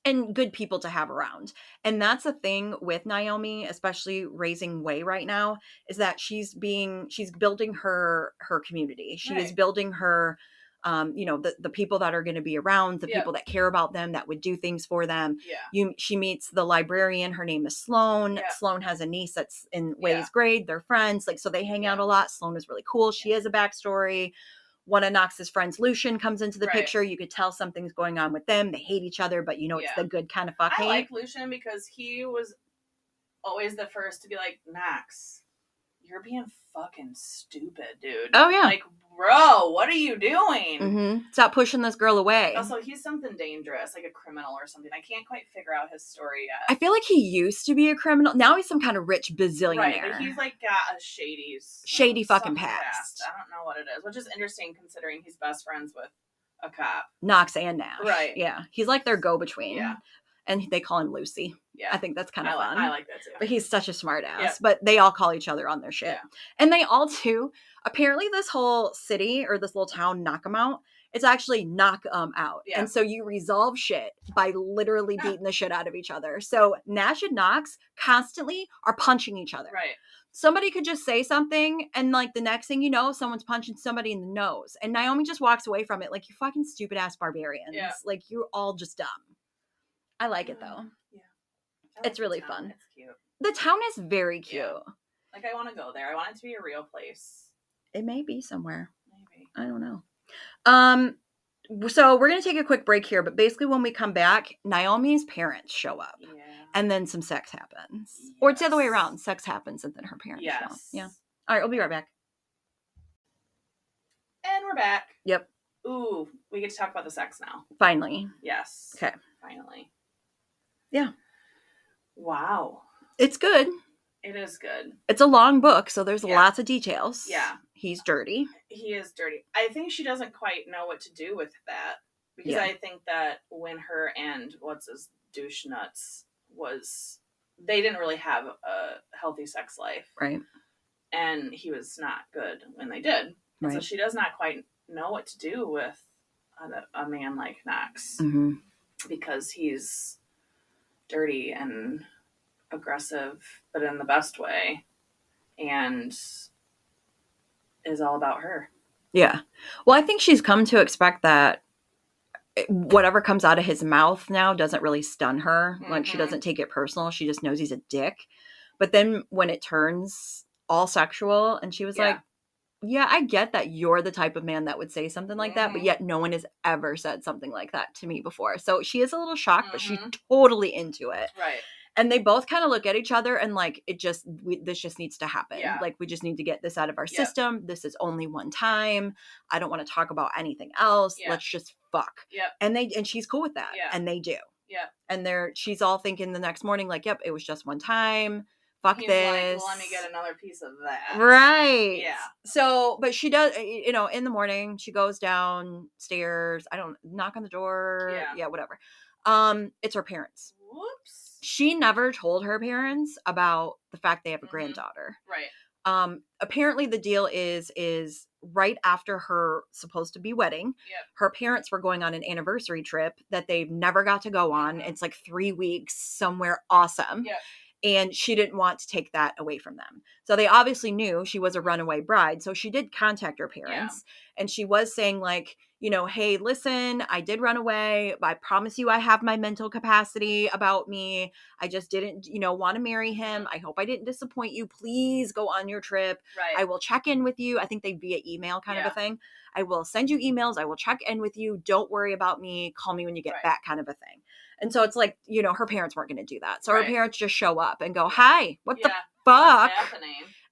and good people to have around. And that's the thing with Naomi, especially raising Way right now, is that she's being she's building her her community. She is building her um, you know, the, the people that are going to be around, the Yeah. people that care about them, that would do things for them. Yeah. You, she meets the librarian. Her name is Sloane. Yeah. Sloane has a niece that's in Way's Yeah. grade. They're friends, like so they hang out a lot. Sloane is really cool. She has a backstory. One of Knox's friends, Lucian, comes into the Right. picture. You could tell something's going on with them. They hate each other, but you know it's Yeah. the good kind of fuck I hate. like Lucian because he was always the first to be like, Max, you're being fucking stupid, dude. oh yeah. Like, bro, what are you doing? hmm Stop pushing this girl away. Also, he's something dangerous, like a criminal or something. I can't quite figure out his story yet. I feel like he used to be a criminal. Now he's some kind of rich bazillionaire. Right, he's like got a shady, Shady fucking something past. I don't know what it is, which is interesting considering he's best friends with a cop. Knox and Nash. Right. Yeah. He's like their go between. Yeah. And they call him Lucy. Yeah, I think that's kind I of like, fun. I like that too. but he's such a smart ass. Yeah. But they all call each other on their shit. Yeah. And they all too, apparently this whole city or this little town, knock 'em out, it's actually knock 'em out. Yeah. And so you resolve shit by literally beating the shit out of each other. So Nash and Knox constantly are punching each other. right. Somebody could just say something and like the next thing you know, someone's punching somebody in the nose. And Naomi just walks away from it like you fucking stupid ass barbarians. Like you're all just dumb. I like it though. Yeah. I It's really fun. It's cute. The town is very cute. Yeah. Like I want to go there. I want it to be a real place. It may be somewhere. Maybe. I don't know. Um, so we're gonna take a quick break here, but basically when we come back, Naomi's parents show up, Yeah. and then some sex happens, or it's the other way around. Sex happens, and then her parents show. Yes. Yeah. All right, we'll be right back. And we're back. Yep. Ooh, we get to talk about the sex now. Finally, Yes. Okay. Finally. Yeah. Wow. it's good. It is good. It's a long book, so there's Yeah. lots of details. Yeah. He's dirty. He is dirty. I think she doesn't quite know what to do with that because Yeah. I think that when her and what's his douche nuts was they didn't really have a healthy sex life Right. and he was not good when they did. And so she does not quite know what to do with a, a man like Knox hmm because he's dirty and aggressive, but in the best way, and is all about her. Yeah. Well, I think she's come to expect that whatever comes out of his mouth now doesn't really stun her. Like she Mhm. doesn't take it personal. She just knows he's a dick. But then when it turns all sexual and she was Yeah. like, yeah, I get that you're the type of man that would say something like that, but Mhm. yet no one has ever said something like that to me before. So she is a little shocked, but she's Mhm. totally into it. Right. And they both kind of look at each other and like it just we, this just needs to happen. Yeah. Like we just need to get this out of our Yep. system. This is only one time. I don't want to talk about anything else. Yeah. Let's just fuck. Yeah. And they and she's cool with that. Yeah. And they do. Yeah. And they're she's all thinking the next morning like, "Yep, it was just one time. Fuck He's this." like, let me get another piece of that. Right. Yeah. So, but she does, you know, in the morning, she goes downstairs. I don't knock on the door. Yeah. Yeah, whatever. Um, it's her parents. Whoops. She never told her parents about the fact they have a Mhm. granddaughter. Right. Um, apparently the deal is is right after her supposed to be wedding, Yep. her parents were going on an anniversary trip that they've never got to go on. Mhm. It's like three weeks somewhere awesome. Yep. And she didn't want to take that away from them. So they obviously knew she was a runaway bride. So she did contact her parents and she was saying, like, you know, hey, listen, I did run away. I promise you, I have my mental capacity about me. I just didn't, you know, want to marry him. I hope I didn't disappoint you. Please go on your trip. Right. I will check in with you. I think they via email kind of a thing. I will send you emails. I will check in with you. Don't worry about me. Call me when you get Right. back, kind of a thing. And so it's like, you know, her parents weren't going to do that. So her parents just show up and go, Hi, what yeah. the fuck?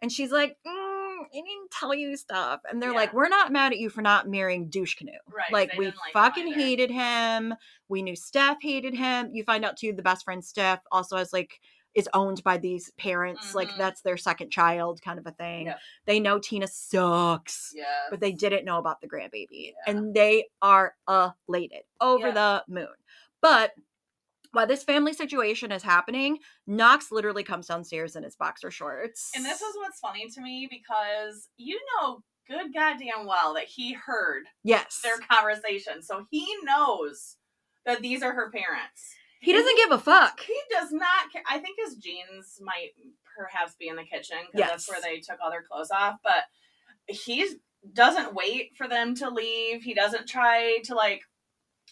And she's like, mm, I didn't tell you stuff. And they're Yeah. like, We're not mad at you for not marrying douche canoe. Right. Like we like fucking either. hated him. We knew Steph hated him. You find out too the best friend Steph also has like is owned by these parents. Like Mhm. that's their second child kind of a thing. They know Tina sucks. But they didn't know about the grandbaby. Yeah. And they are elated over Yeah. the moon. But while this family situation is happening, Knox literally comes downstairs in his boxer shorts. And this is what's funny to me because you know good goddamn well that he heard yes. their conversation. So he knows that these are her parents. He doesn't give a fuck. He does not care. I think his jeans might perhaps be in the kitchen because that's where they took all their clothes off. But he doesn't wait for them to leave. He doesn't try to like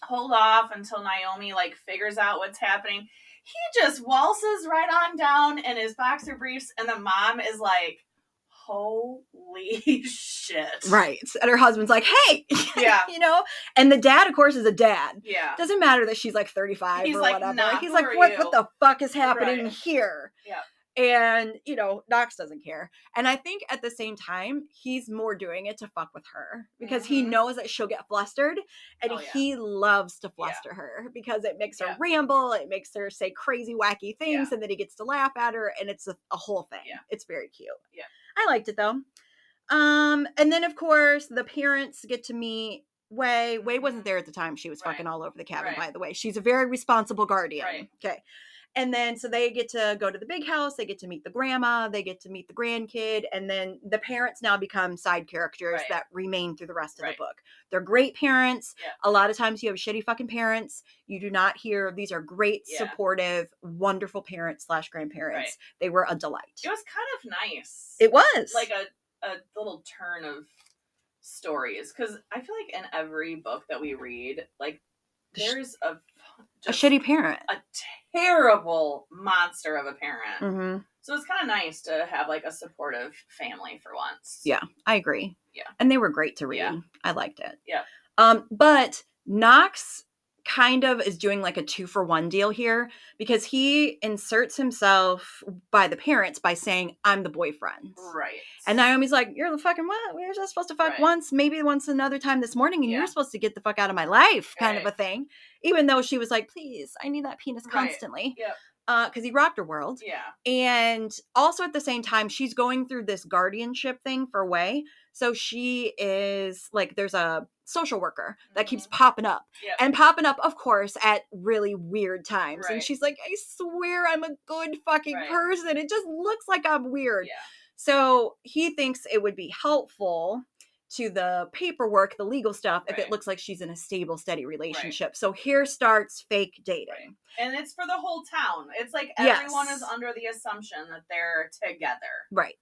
hold off until Naomi like figures out what's happening. He just waltzes right on down in his boxer briefs, and the mom is like, "Holy [laughs] shit!" Right. And her husband's like, hey. [laughs] Yeah. you know? And the dad, of course, is a dad. Yeah. Doesn't matter that she's like 35 He's or like, whatever. "Nah, He's like, what, you?" what the fuck is happening Right. here? Yeah. And, you know, Knox doesn't care. And I think at the same time, he's more doing it to fuck with her because he Mhm. knows that she'll get flustered. And Oh, yeah. he loves to Yeah. fluster her because it makes her ramble, it makes her say crazy, wacky things, Yeah. and then he gets to laugh at her. And it's a, a whole thing. Yeah. It's very cute. Yeah. I liked it though. Um, and then of course the parents get to meet Way. Way wasn't Mhm. there at the time. She was Right. fucking all over the cabin, Right. by the way. She's a very responsible guardian. Right. Okay. And then so they get to go to the big house, they get to meet the grandma, they get to meet the grandkid, and then the parents now become side characters Right. that remain through the rest of Right. the book. They're great parents. Yeah. A lot of times you have shitty fucking parents. You do not hear these are great, Yeah. supportive, wonderful parents slash grandparents. Right. They were a delight. It was kind of nice. It was like a, a little turn of stories because I feel like in every book that we read, like there's a a shitty parent. a terrible monster of a parent. hmm So it's kind of nice to have like a supportive family for once. Yeah, I agree. Yeah. And they were great to read. Yeah. I liked it. Yeah. Um, but Knox kind of is doing like a two for one deal here because he inserts himself by the parents by saying, I'm the boyfriend. Right. And Naomi's like, You're the fucking what? We were just supposed to fuck Right. once, maybe once another time this morning, and Yeah. you're supposed to get the fuck out of my life, kind of a thing. Even though she was like, Please, I need that penis Right. constantly. Yep. Uh, because he rocked her world. yeah. And also at the same time, she's going through this guardianship thing for Way. So she is like, there's a social worker that keeps Mhm. popping up Yep. and popping up, of course, at really weird times. And she's like, I swear I'm a good fucking Right. person. It just looks like I'm weird. Yeah. So he thinks it would be helpful to the paperwork, the legal stuff, if Right. it looks like she's in a stable, steady relationship. So here starts fake dating. Right. And it's for the whole town. It's like Yes. everyone is under the assumption that they're together. Right.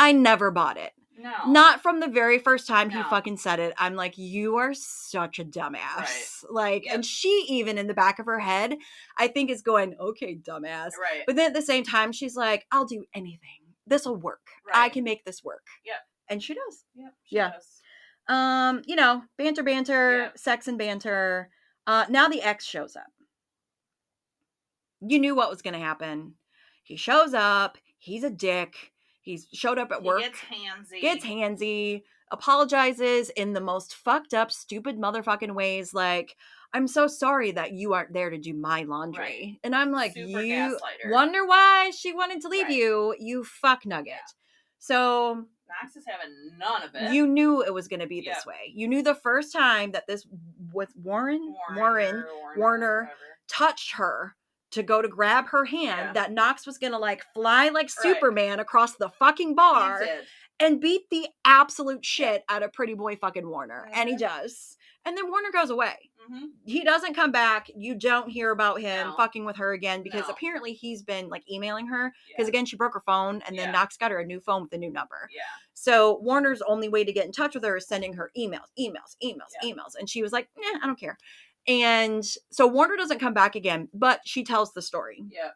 I never bought it. No. Not from the very first time he fucking said it. I'm like, you are such a dumbass. Like, Yep. and she even in the back of her head, I think is going, okay, dumbass. right. But then at the same time, she's like, I'll do anything. This will work. Right. I can make this work. Yeah. And she does. Yep, she yeah. does. Um, you know, banter, banter, Yeah. sex and banter. Uh, now the ex shows up. You knew what was going to happen. He shows up. He's a dick. He's showed up at He work. gets handsy. gets handsy, apologizes in the most fucked up, stupid motherfucking ways. Like, I'm so sorry that you aren't there to do my laundry. Right. And I'm like, Super you wonder why she wanted to leave Right. you, you fuck nugget. Yeah. So Knox is having none of it. you knew it was going to be this way. You knew the first time that this was Warren, Warren, Warner, Warner, touched her to go to grab her hand, Yeah. that Knox was going to like fly like Superman across the fucking bar and beat the absolute shit out of pretty boy fucking Warner. And he does. And then Warner goes away. Mhm. He doesn't come back. You don't hear about him No. fucking with her again because No. apparently he's been like emailing her because Yeah. again she broke her phone and then Knox got her a new phone with a new number. Yeah. So Warner's only way to get in touch with her is sending her emails, emails, emails, Yeah. emails. And she was like, "Nah, I don't care." And so Warner doesn't come back again, but she tells the story. Yeah.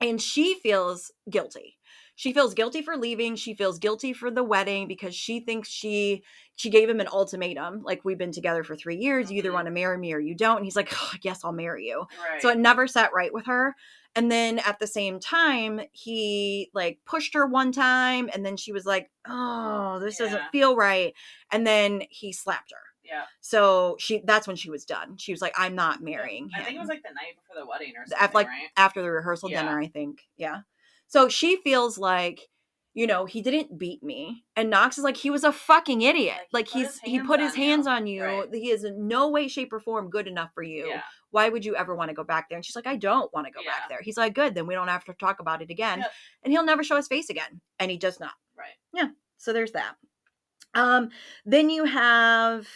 and she feels guilty. She feels guilty for leaving. She feels guilty for the wedding because she thinks she she gave him an ultimatum like we've been together for three years. You either Mhm. want to marry me or you don't. And he's like "Ugh, i guess i'll marry you. Right. so it never sat right with her. And then at the same time he like pushed her one time and then she was like oh this Yeah. doesn't feel right. And then he slapped her yeah. so she that's when she was done she was like i'm not marrying him I think it was like the night before the wedding or something, like right? after the rehearsal Yeah. dinner, I think. Yeah. So she feels like, you know, he didn't beat me. And Knox is like, he was a fucking idiot. Like, Like he he's his he hands put his on you. hands on you. Right. He is in no way, shape, or form good enough for you. Yeah. Why would you ever want to go back there? And she's like, I don't want to go Yeah. back there. He's like, good, then we don't have to talk about it again. And he'll never show his face again. And he does not. Right. Yeah. So there's that. Um, then you have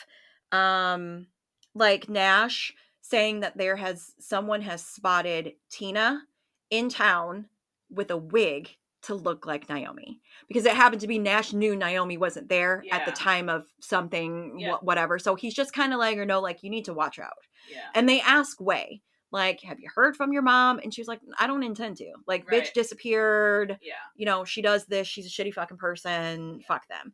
um like Nash saying that there has someone has spotted Tina in town with a wig to look like Naomi because it happened to be Nash knew Naomi wasn't there at the time of something Yeah. wha- whatever so he's just kind of letting her know like you need to watch out Yeah. and they ask Way like have you heard from your mom and she was like I don't intend to like bitch disappeared Yeah. you know, she does this, she's a shitty fucking person, fuck them.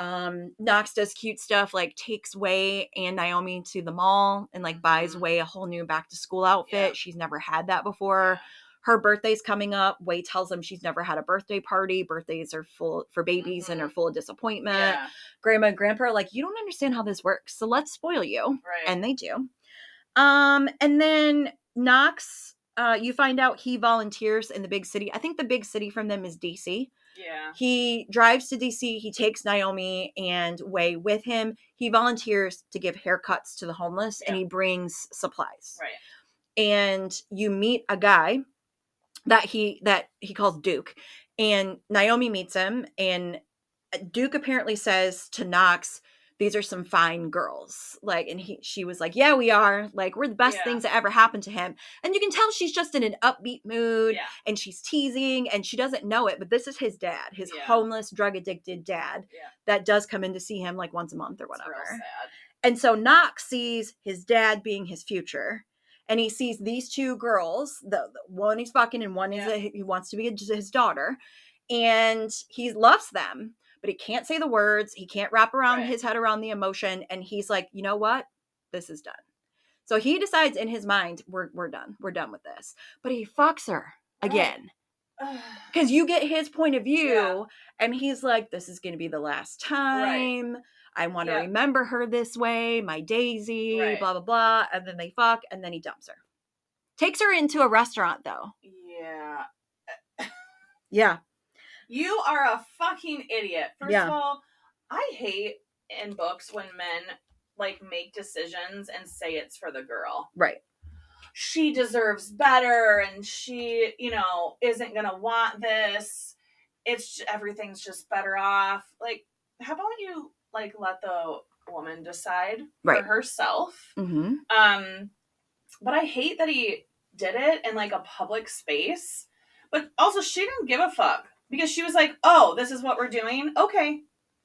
Um, Knox does cute stuff like takes Way and Naomi to the mall and like buys Mhm. Way a whole new back to school outfit. Yeah. She's never had that before. Her birthday's coming up. Way tells them she's never had a birthday party. Birthdays are full for babies and are Mhm. full of disappointment. Yeah. Grandma and grandpa are like, you don't understand how this works, so let's spoil you Right. and they do. Um, and then Knox, uh, you find out he volunteers in the big city. I think the big city from them is DC. Yeah. He drives to DC. He takes Naomi and Way with him. He volunteers to give haircuts to the homeless, and he brings supplies. Right. And you meet a guy that he that he calls Duke, and Naomi meets him, and uh, Duke apparently says to Knox, "These are some fine girls." Like, and he she was like, "Yeah, we are. Like, we're the best Yeah. things that ever happened to him." And you can tell she's just in an upbeat mood Yeah. and she's teasing and she doesn't know it, but this is his dad, his Yeah. homeless, drug addicted dad Yeah. that does come in to see him like once a month or whatever. And so Knox sees his dad being his future. And he sees these two girls, the, the one he's fucking and one is a, he wants to be his daughter. And he loves them, but he can't say the words. He can't wrap around Right. his head around the emotion. And he's like, you know what? This is done. So he decides in his mind, we're, we're done. We're done with this. But he fucks her again [sighs] because you get his point of view Yeah. and he's like this is going to be the last time i want to Yep. remember her this way my daisy Right. blah blah blah and then they fuck and then he dumps her takes her into a restaurant though yeah. yeah You are a fucking idiot. First Yeah. of all, I hate in books when men like make decisions and say it's for the girl. right She deserves better and she, you know, isn't going to want this. It's j- everything's just better off. Like how about you like let the woman decide Right. for herself. Mm-hmm. Um, but I hate that he did it in like a public space. But also, she didn't give a fuck because she was like, "Oh, this is what we're doing. Okay,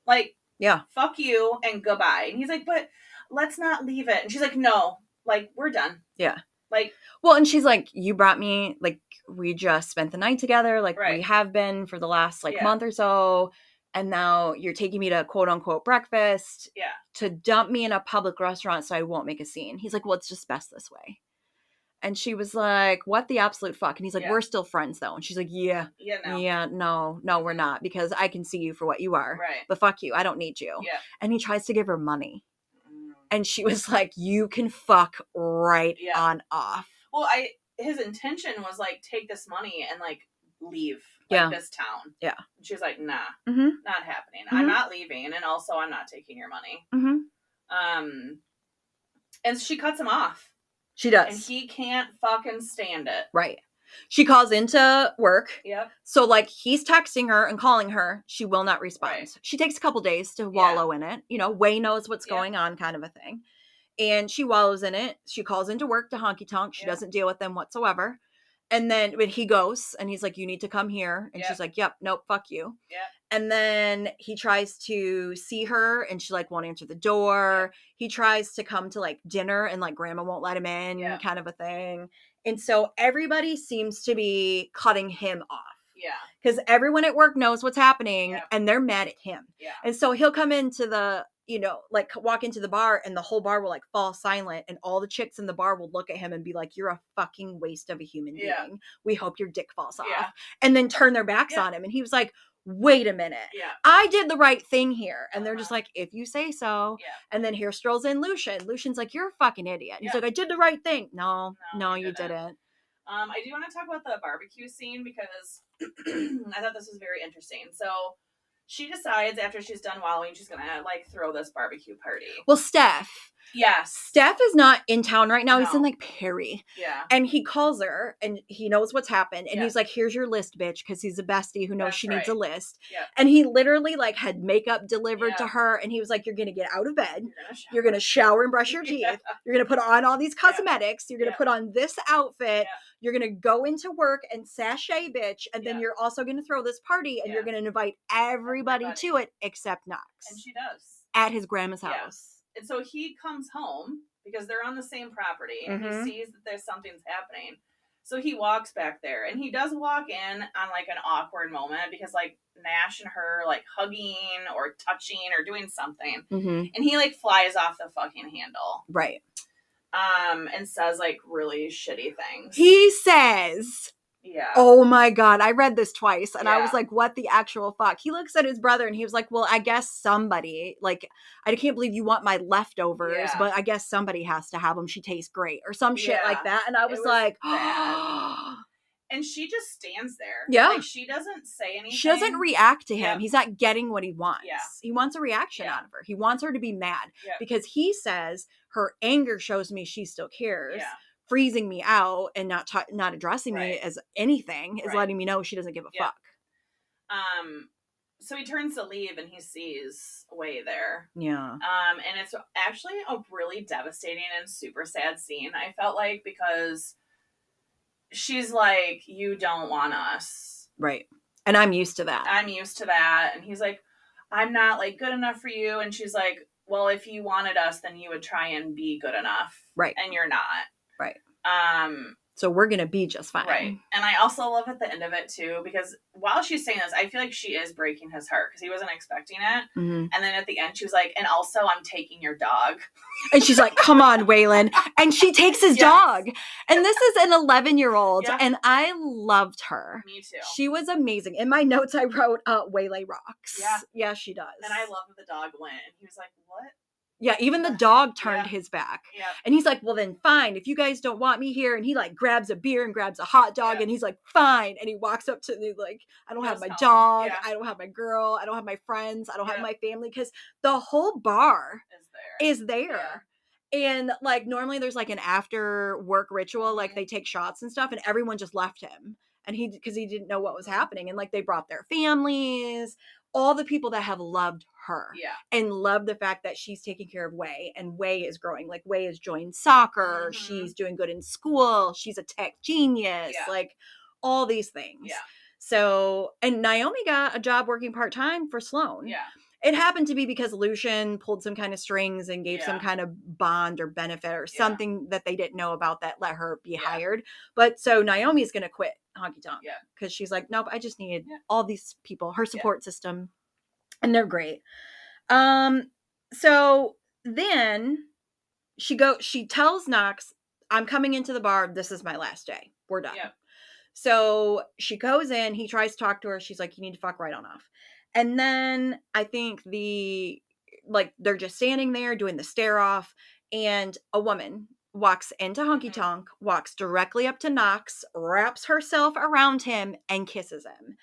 like, Yeah. fuck you and goodbye." And he's like, "But let's not leave it." And she's like, "No, like we're done." Yeah. Like, Well, and she's like, you brought me, like, we just spent the night together, like we have been for the last like Yeah. month or so. And now you're taking me to quote unquote breakfast yeah, to dump me in a public restaurant so I won't make a scene. He's like, well, it's just best this way. And she was like, what the absolute fuck? And he's like, Yeah. we're still friends though. And she's like, yeah, yeah, no, yeah, no, no, we're not because I can see you for what you are. right, But fuck you, I don't need you. yeah. And he tries to give her money. Mm. And she was like, you can fuck right Yeah. on off. Well, I his intention was like take this money and like leave like, Yeah. this town. Yeah. And she was like, "Nah, Mm-hmm. not happening. Mhm. I'm not leaving, and also I'm not taking your money." Mm-hmm. Um, and she cuts him off, She and does. he can't fucking stand it. right. She calls into work. Yep. So, like, he's texting her and calling her. She will not respond. Right. She takes a couple days to Yeah. wallow in it. You know, Way knows what's Yeah. going on, kind of a thing. And she wallows in it. She calls into work to honky tonk. She Yeah. doesn't deal with them whatsoever. And then when he goes and he's like, You need to come here. And Yep. she's like, Yep, nope, fuck you. Yep. And then he tries to see her and she like won't answer the door. He tries to come to like dinner and like grandma won't let him in, Yeah. kind of a thing. And so everybody seems to be cutting him off Yeah. because everyone at work knows what's happening Yep. and they're mad at him. Yeah. And so he'll come into the, you know, like walk into the bar and the whole bar will like fall silent and all the chicks in the bar will look at him and be like, You're a fucking waste of a human being. Yeah. We hope your dick falls off. Yeah. And then turn their backs Yeah. on him. And he was like, Wait a minute. Yeah. I did the right thing here. And they're just Uh-huh. like, if you say so. Yeah. And then here strolls in Lucian. Lucian's like, You're a fucking idiot. He's like, I did the right thing. No, No, no, you you didn't. didn't. Um, I do want to talk about the barbecue scene because [clears throat] I thought this was very interesting. So she decides after she's done wallowing, she's gonna like throw this barbecue party. Well, Steph, Yes. Steph is not in town right now. He's in like Perry. Yeah. And he calls her and he knows what's happened. And Yeah. he's like, Here's your list, bitch, because he's a bestie who knows That's she needs a list. Yeah. And he literally like had makeup delivered to her and he was like, You're gonna get out of bed. You're gonna shower. You're gonna shower and brush your [laughs] teeth. Yeah. You're gonna put on all these Yeah. cosmetics. You're gonna Yeah. put on this outfit. Yeah. You're gonna go into work and sashay, bitch. And then Yeah. you're also gonna throw this party and you're gonna invite everybody, Everybody. to it except Knox And she does. at his grandma's Yeah. house. And so he comes home because they're on the same property and Mhm. he sees that there's something's happening. So he walks back there and he does walk in on like an awkward moment because like Nash and her like hugging or touching or doing something. Mm-hmm. And he like flies off the fucking handle. Right. Um and says like really shitty things. He says, yeah. Oh my god, I read this twice and I was like, what the actual fuck? He looks at his brother and he was like, Well, I guess somebody, like, I can't believe you want my leftovers, Yeah. but I guess somebody has to have them. She tastes great or some shit Yeah. like that. And I was, was like. [gasps] And she just stands there. Yeah. Like she doesn't say anything. She doesn't react to him. Yeah. He's not getting what he wants. Yeah. He wants a reaction Yeah. out of her. He wants her to be mad Yeah. because he says her anger shows me she still cares. Yeah. Freezing me out and not ta- not addressing me as anything is Right. letting me know she doesn't give a Yeah. fuck. Um so he turns to leave and he sees Way there. Yeah. Um, and it's actually a really devastating and super sad scene. I felt like because she's like, "You don't want us." Right. And I'm used to that. I'm used to that, and he's like, "I'm not like good enough for you." And she's like, "Well, if you wanted us, then you would try and be good enough, Right. And you're not, Right. Um, so we're gonna be just fine. right. And I also love at the end of it too because while she's saying this, I feel like she is breaking his heart because he wasn't expecting it. Mhm. And then at the end, she was like, "And also, I'm taking your dog." [laughs] And she's like, "Come on, Waylon," and she takes his Yes. dog. And this is an 11 year old, Yeah. and I loved her. Me too. She was amazing. In my notes, I wrote, uh, "Waylay rocks." Yeah. yeah, she does. And I love that the dog went. And he was like, "What?" Yeah, even the dog turned Yeah. his back. Yeah. And he's like, well, then fine. If you guys don't want me here. And he like grabs a beer and grabs a hot dog Yeah. and he's like, fine. And he walks up to me like, I don't have my dog. I don't have my girl. I don't have my friends. I don't have my family. Because the whole bar Is there? is there. And like normally there's like an after work ritual, like Mhm. they take shots and stuff, and everyone just left him. And he because he didn't know what was Mhm. happening. And like they brought their families. All the people that have loved her Yeah. and love the fact that she's taking care of Way and Way is growing. Like Way has joined soccer, Mhm. she's doing good in school, she's a tech genius, Yeah. like all these things. Yeah. So, and Naomi got a job working part time for Sloane. Yeah. It happened to be because Lucian pulled some kind of strings and gave some kind of bond or benefit or Yeah. something that they didn't know about that let her be Yeah. hired. But so Naomi's going to quit Honky Tonk Yeah. because she's like, nope, I just needed Yeah. all these people, her support system, and they're great. Um, so then she go, she tells Knox, I'm coming into the bar. This is my last day. We're done. So she goes in, he tries to talk to her. She's like, You need to fuck right on off. And then I think the like they're just standing there doing the stare off, and a woman walks into Honky Mhm. Tonk, walks directly up to Knox, wraps herself around him, and kisses him.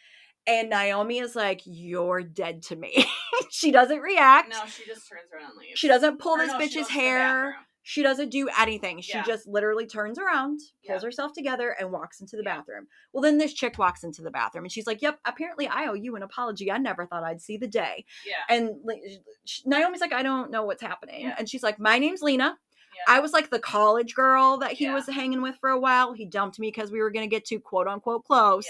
And Naomi is like, You're dead to me. [laughs] she doesn't react. No, she just turns around and leaves. She doesn't pull Or this no, bitch's hair. She doesn't do anything. She Yeah. just literally turns around, pulls Yeah. herself together, and walks into the Yeah. bathroom. Well, then this chick walks into the bathroom and she's like, Yep, apparently I owe you an apology. I never thought I'd see the day. Yeah. And like, Naomi's like, I don't know what's happening. And she's like, My name's Lina. I was like the college girl that he was hanging with for a while. He dumped me because we were going to get too quote unquote close.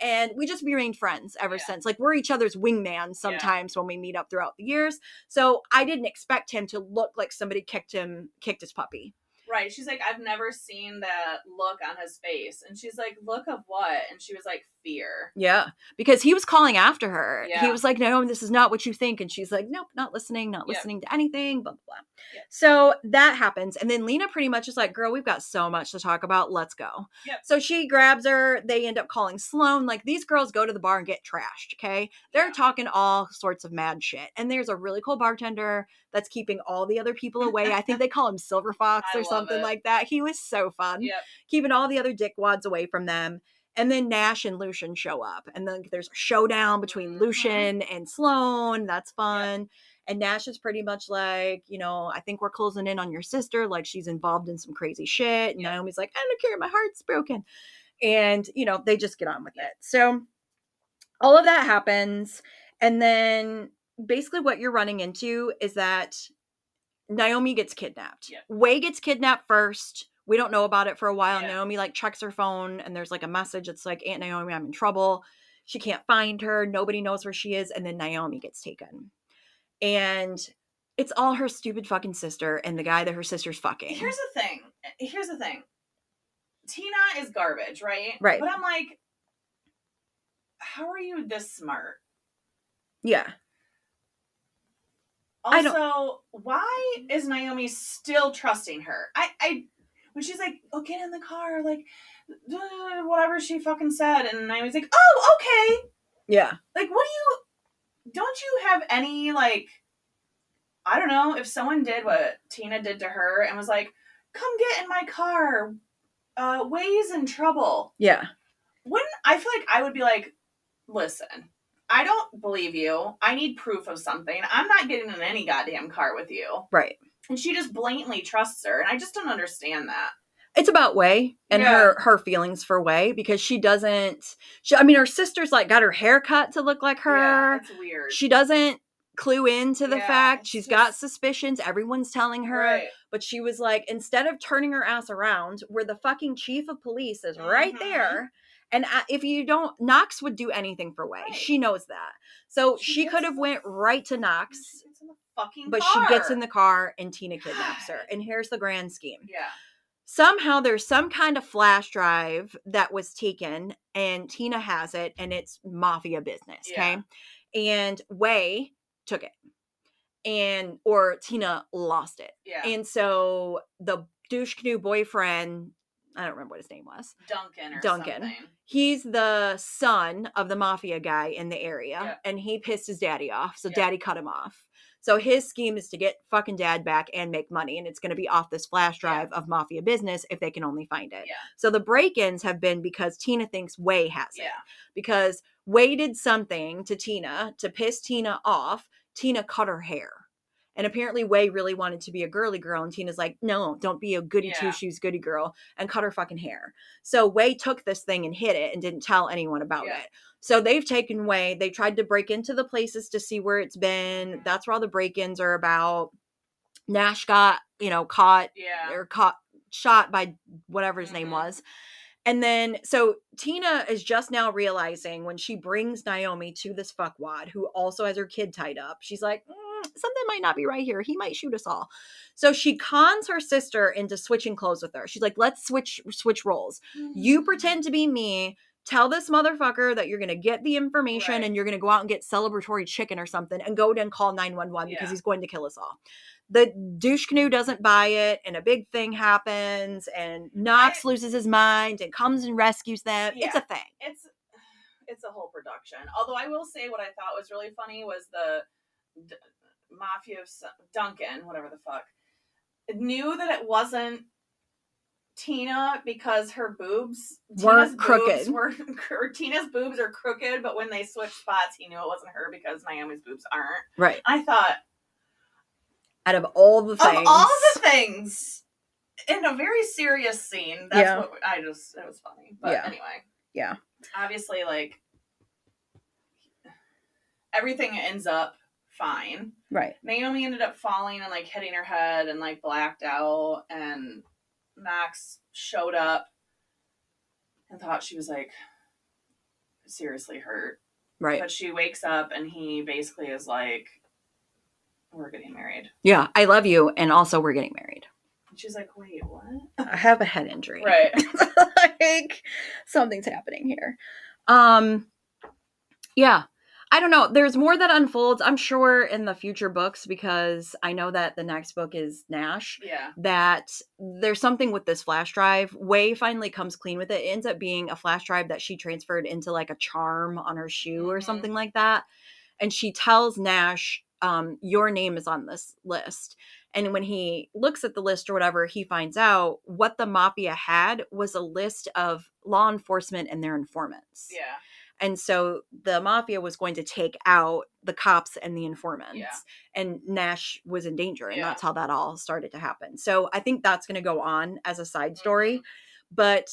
Yeah. And we just remained friends ever Yeah. since. Like we're each other's wingman sometimes when we meet up throughout the years. So I didn't expect him to look like somebody kicked him, kicked his puppy. Right. She's like, I've never seen that look on his face. And she's like, Look of what? And she was like, Fear. Yeah, because he was calling after her. He was like, "No, this is not what you think," and she's like, "Nope, not listening, not listening to anything." Blah blah blah. Yep. So that happens, and then Lina pretty much is like, "Girl, we've got so much to talk about. Let's go." So she grabs her. They end up calling Sloane. Like these girls go to the bar and get trashed. Okay, they're Yeah. talking all sorts of mad shit, and there's a really cool bartender that's keeping all the other people away. I think they call him Silver [laughs] Fox I or something it. like that. He was so fun Yep. keeping all the other dickwads away from them. And then Nash and Lucian show up, and then there's a showdown between Mhm. Lucian and Sloane. That's fun. And Nash is pretty much like, you know, I think we're closing in on your sister. Like she's involved in some crazy shit. And Yeah. Naomi's like, I don't care, my heart's broken. And, you know, they just get on with it. So all of that happens. And then basically what you're running into is that Naomi gets kidnapped. Yep. Way gets kidnapped first. We don't know about it for a while. Yeah. Naomi like checks her phone and there's like a message. It's like, Aunt Naomi, I'm in trouble. She can't find her. Nobody knows where she is. And then Naomi gets taken. And it's all her stupid fucking sister and the guy that her sister's fucking. Here's the thing. Eh, here's the thing. Tina is garbage, right? Right. But I'm like, how are you this smart? yeah. I Also, why is Naomi still trusting her? I, I, when she's like, "Oh, get in the car," like, whatever she fucking said, and I was like, "Oh, okay." Yeah. Like, what do you? Don't you have any like? I don't know if someone did what Tina did to her and was like, "Come get in my car." Uh, Way's in trouble. Yeah. Wouldn't I feel like I would be like, listen, I don't believe you. I need proof of something. I'm not getting in any goddamn car with you. Right. And she just blatantly trusts her, and I just don't understand that. it's about Way and Yeah. her her feelings for Way because she doesn't. She, I mean, her sister's like got her hair cut to look like her. Yeah, it's weird. she doesn't clue into the Yeah, fact she's got suspicions. Everyone's telling her, right. but she was like, instead of turning her ass around, where the fucking chief of police is right Mhm. there. And if you don't, Knox would do anything for Way. Right. She knows that. So She she, could have went right to Knox, She gets in the fucking but car. she gets in the car and Tina kidnaps her. [sighs] And here's the grand scheme Yeah. somehow there's some kind of flash drive that was taken and Tina has it and it's mafia business, okay? And Way took it. And or Tina lost it. Yeah. And so the douche canoe boyfriend, I don't remember what his name was. Duncan or Duncan. something. He's the son of the mafia guy in the area Yeah. and he pissed his daddy off. So Yeah. daddy cut him off. So his scheme is to get fucking dad back and make money and it's going to be off this flash Yeah. drive of mafia business if they can only find it. Yeah. So the break-ins have been because Tina thinks Way has it. Yeah. Because Way did something to Tina to piss Tina off. Tina cut her hair. And apparently, Way really wanted to be a girly girl, and Tina's like, no, don't be a goody Yeah. two shoes goody girl, and cut her fucking hair. So Way took this thing and hid it and didn't tell anyone about Yeah. it. So they've taken away, They tried to break into the places to see where it's been. That's where all the break-ins are about. Nash got, you know, caught Yeah. or caught shot by whatever his name Mhm. was. And then so Tina is just now realizing when she brings Naomi to this fuckwad who also has her kid tied up, she's like, "Mm, something might not be right here. He might shoot us all. So she cons her sister into switching clothes with her. She's like, let's switch switch roles. You pretend to be me. Tell this motherfucker that you're gonna get the information Right. and you're gonna go out and get celebratory chicken or something and go and call 911 because he's going to kill us all. The douche canoe doesn't buy it, and a big thing happens, and Knox loses his mind and comes and rescues them. It's a thing. it's it's a whole production. Although I will say what I thought was really funny was the D- mafia of Duncan, whatever the fuck, knew that it wasn't Tina because her boobs Weren't Tina's crooked. Boobs [laughs] were Tina's boobs are crooked, but when they switched spots, he knew it wasn't her because Naomi's boobs aren't. Right. I thought Out of all the things. of all the things in a very serious scene, that's Yeah. what I just it was funny. But Yeah. anyway, Yeah. obviously like everything ends up fine. Right. Naomi ended up falling and like hitting her head and like blacked out and Max showed up and thought she was like seriously hurt. Right. But she wakes up and he basically is like we're getting married. Yeah. I love you, and also we're getting married. And she's like, "Wait, what?" I have a head injury. Right. [laughs] like something's happening here. Um yeah. I don't know. There's more that unfolds, I'm sure, in the future books because I know that the next book is Nash. Yeah. That there's something with this flash drive. Way finally comes clean with it. It ends up being a flash drive that she transferred into like a charm on her shoe or Mhm. something like that. And she tells Nash, um, your name is on this list. And when he looks at the list or whatever, he finds out what the mafia had was a list of law enforcement and their informants. Yeah. And so the mafia was going to take out the cops and the informants. Yeah. And Nash was in danger. And Yeah. that's how that all started to happen. So I think that's going to go on as a side story. Mhm. But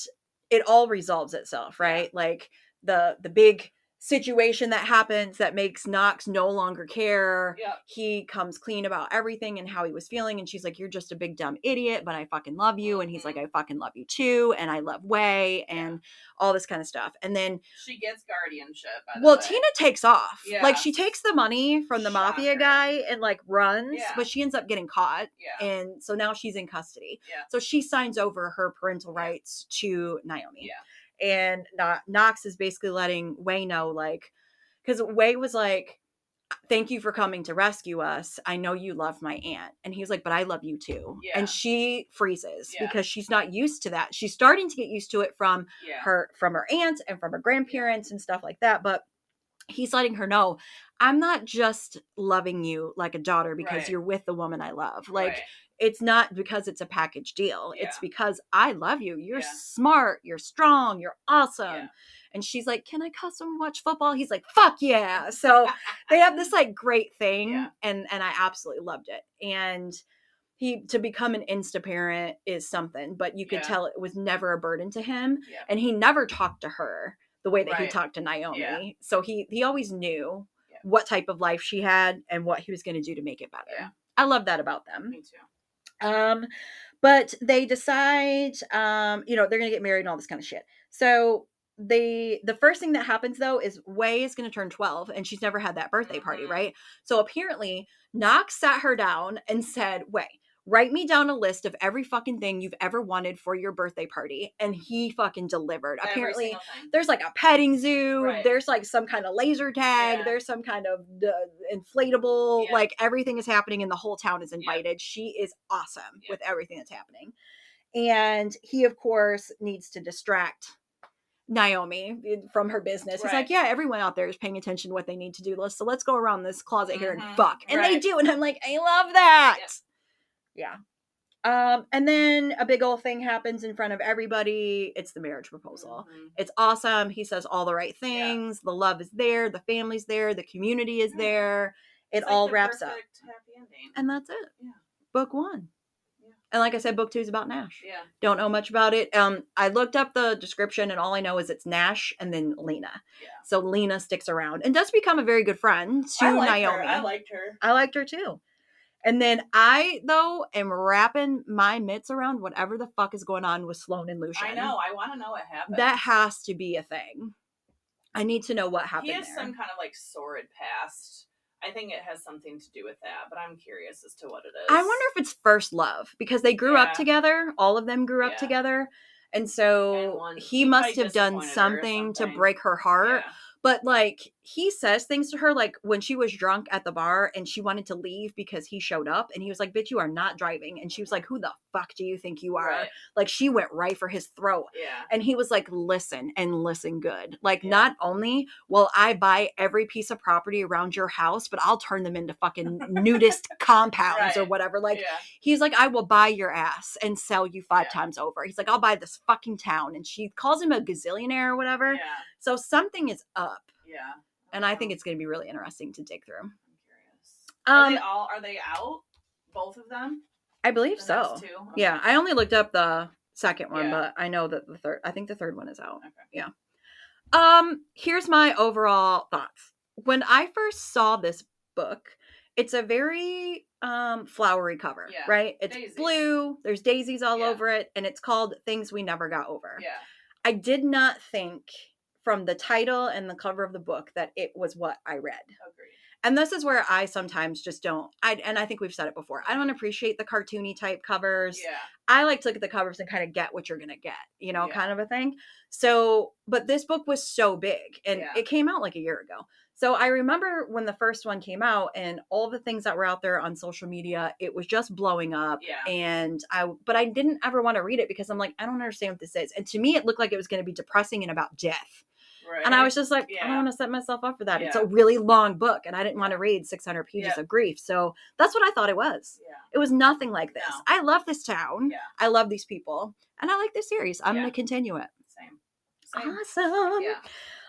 it all resolves itself, right? Like the the big situation that happens that makes Knox no longer care Yep. he comes clean about everything and how he was feeling and she's like you're just a big dumb idiot but i fucking love you and he's mm-hmm. like i fucking love you too and i love way and all this kind of stuff and then She gets guardianship. By the well way. tina takes off Yeah. like she takes the money from the mafia guy and like runs Yeah. but she ends up getting caught Yeah. and so now she's in custody Yeah. so she signs over her parental rights to naomi Yeah. And Kno- knox is basically letting way know like because way was like thank you for coming to rescue us i know you love my aunt and he's like but i love you too Yeah. and she freezes Yeah. because she's not used to that she's starting to get used to it from Yeah. her from her aunt and from her grandparents and stuff like that but he's letting her know i'm not just loving you like a daughter because Right. you're with the woman i love like Right. It's not because it's a package deal it's because i love you you're Yeah. smart you're strong you're awesome Yeah. and she's like can i cuss when watch football he's like fuck yeah so they have this [laughs] like great thing Yeah. and and i absolutely loved it and he to become an insta parent is something but you could Yeah. tell it was never a burden to him Yeah. and he never talked to her the way that he talked to naomi Yeah. so he he always knew Yeah. what type of life she had and what he was going to do to make it better Yeah. i love that about them Me too. Um, but they decide, um, you know, they're gonna get married and all this kind of shit. So they the first thing that happens though is Way is gonna turn 12 and she's never had that birthday party, Mhm. right? So apparently Knox sat her down and said, Way, write me down a list of every fucking thing you've ever wanted for your birthday party. And he fucking delivered. Every apparently there's like a petting zoo Right. there's like some kind of laser tag Yeah. there's some kind of uh, inflatable Yeah. like everything is happening and the whole town is Yeah. invited she is awesome Yeah. with everything that's happening and he of course needs to distract Naomi eh, from her business. He's like, yeah, everyone out there is paying attention to what they need to do. Let's so let's go around this closet here and Mhm. fuck. And they do, and I'm like, I love that. Yeah. Um, and then a big old thing happens in front of everybody. It's the marriage proposal. Mhm. It's awesome. He says all the right Yeah. things. The love is there. The family's there. The community is Mhm. there. it like all the wraps up. And that's it. Yeah. Book one. Yeah. And like I said, book two is about Nash. yeah. Don't know much about it. Um, I looked up the description, and all I know is it's Nash and then Lina. Yeah. So Lina sticks around and does become a very good friend to I Naomi. Her. I liked her. I liked her too. And then I though am wrapping my mitts around whatever the fuck is going on with Sloane and Lucian. I know. I want to know what happened. That has to be a thing. I need to know what happened he has there. some kind of like sordid past. I think it has something to do with that, but I'm curious as to what it is. I wonder if it's first love because they grew up together. All of them grew up Yeah. together. And And so one- he he must have done or something, to break her heart. Yeah. But like he says things to her like when she was drunk at the bar and she wanted to leave because he showed up and he was like, Bitch, you are not driving. And she was like, mm-hmm. Who the fuck do you think you are? Right. Like she went right for his throat. Yeah. And he was like, listen and listen good. Like, Yeah. not only will I buy every piece of property around your house, but I'll turn them into fucking nudist [laughs] compounds or whatever. Like, yeah. he's like, I will buy your ass and sell you five Yeah. times over. He's like, I'll buy this fucking town. And she calls him a gazillionaire or whatever. Yeah. So something is up. Yeah. And I think it's going to be really interesting to dig through. I'm curious. Are Um, they all are they out? Both of them? I believe The so. Okay. Yeah. I only looked up the second one, Yeah. but I know that the third, I think the third one is out. Okay. Yeah. Um, here's my overall thoughts. When I first saw this book, it's a very um flowery cover, Yeah, right? It's daisies. blue, there's daisies all Yeah. over it, and it's called Things We Never Got Over. Yeah. I did not think from the title and the cover of the book that it was what I read. Agreed. And this is where I sometimes just don't I and I think we've said it before. I don't appreciate the cartoony type covers. Yeah. I like to look at the covers and kind of get what you're gonna get, you know, Yeah. kind of a thing. So, but this book was so big and Yeah. it came out like a year ago. So I remember when the first one came out and all the things that were out there on social media, it was just blowing up. Yeah. And I, but I didn't ever want to read it because I'm like, I don't understand what this is. And to me, it looked like it was going to be depressing and about death. Right. And I was just like, I don't want to set myself up for that. It's a really long book and I didn't want to read 600 pages Yeah. of grief. So that's what I thought it was. Yeah. It was nothing like this. No. I love this town. Yeah. I love these people. And I like this series. I'm Yeah. going to continue it. Same. Same. Awesome. Yeah.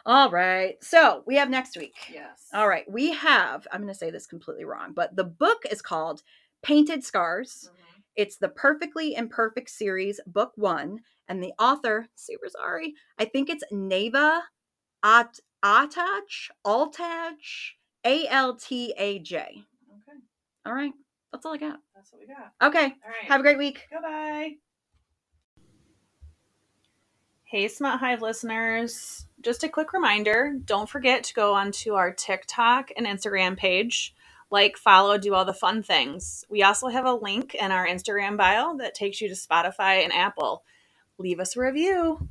All right. So we have next week. Yes. All right. We have, I'm going to say this completely wrong, but the book is called Painted Scars. Mhm. It's the Perfectly Imperfect series, book one. And the author, super sorry, I think it's Neva At- Ataj, Altaj, A L T A J. Okay. All right. That's all I got. That's what we got. Okay. All right. Have a great week. Goodbye. Hey, Smut Hive listeners. Just a quick reminder don't forget to go onto our TikTok and Instagram page. Like, follow, do all the fun things. We also have a link in our Instagram bio that takes you to Spotify and Apple. Leave us a review.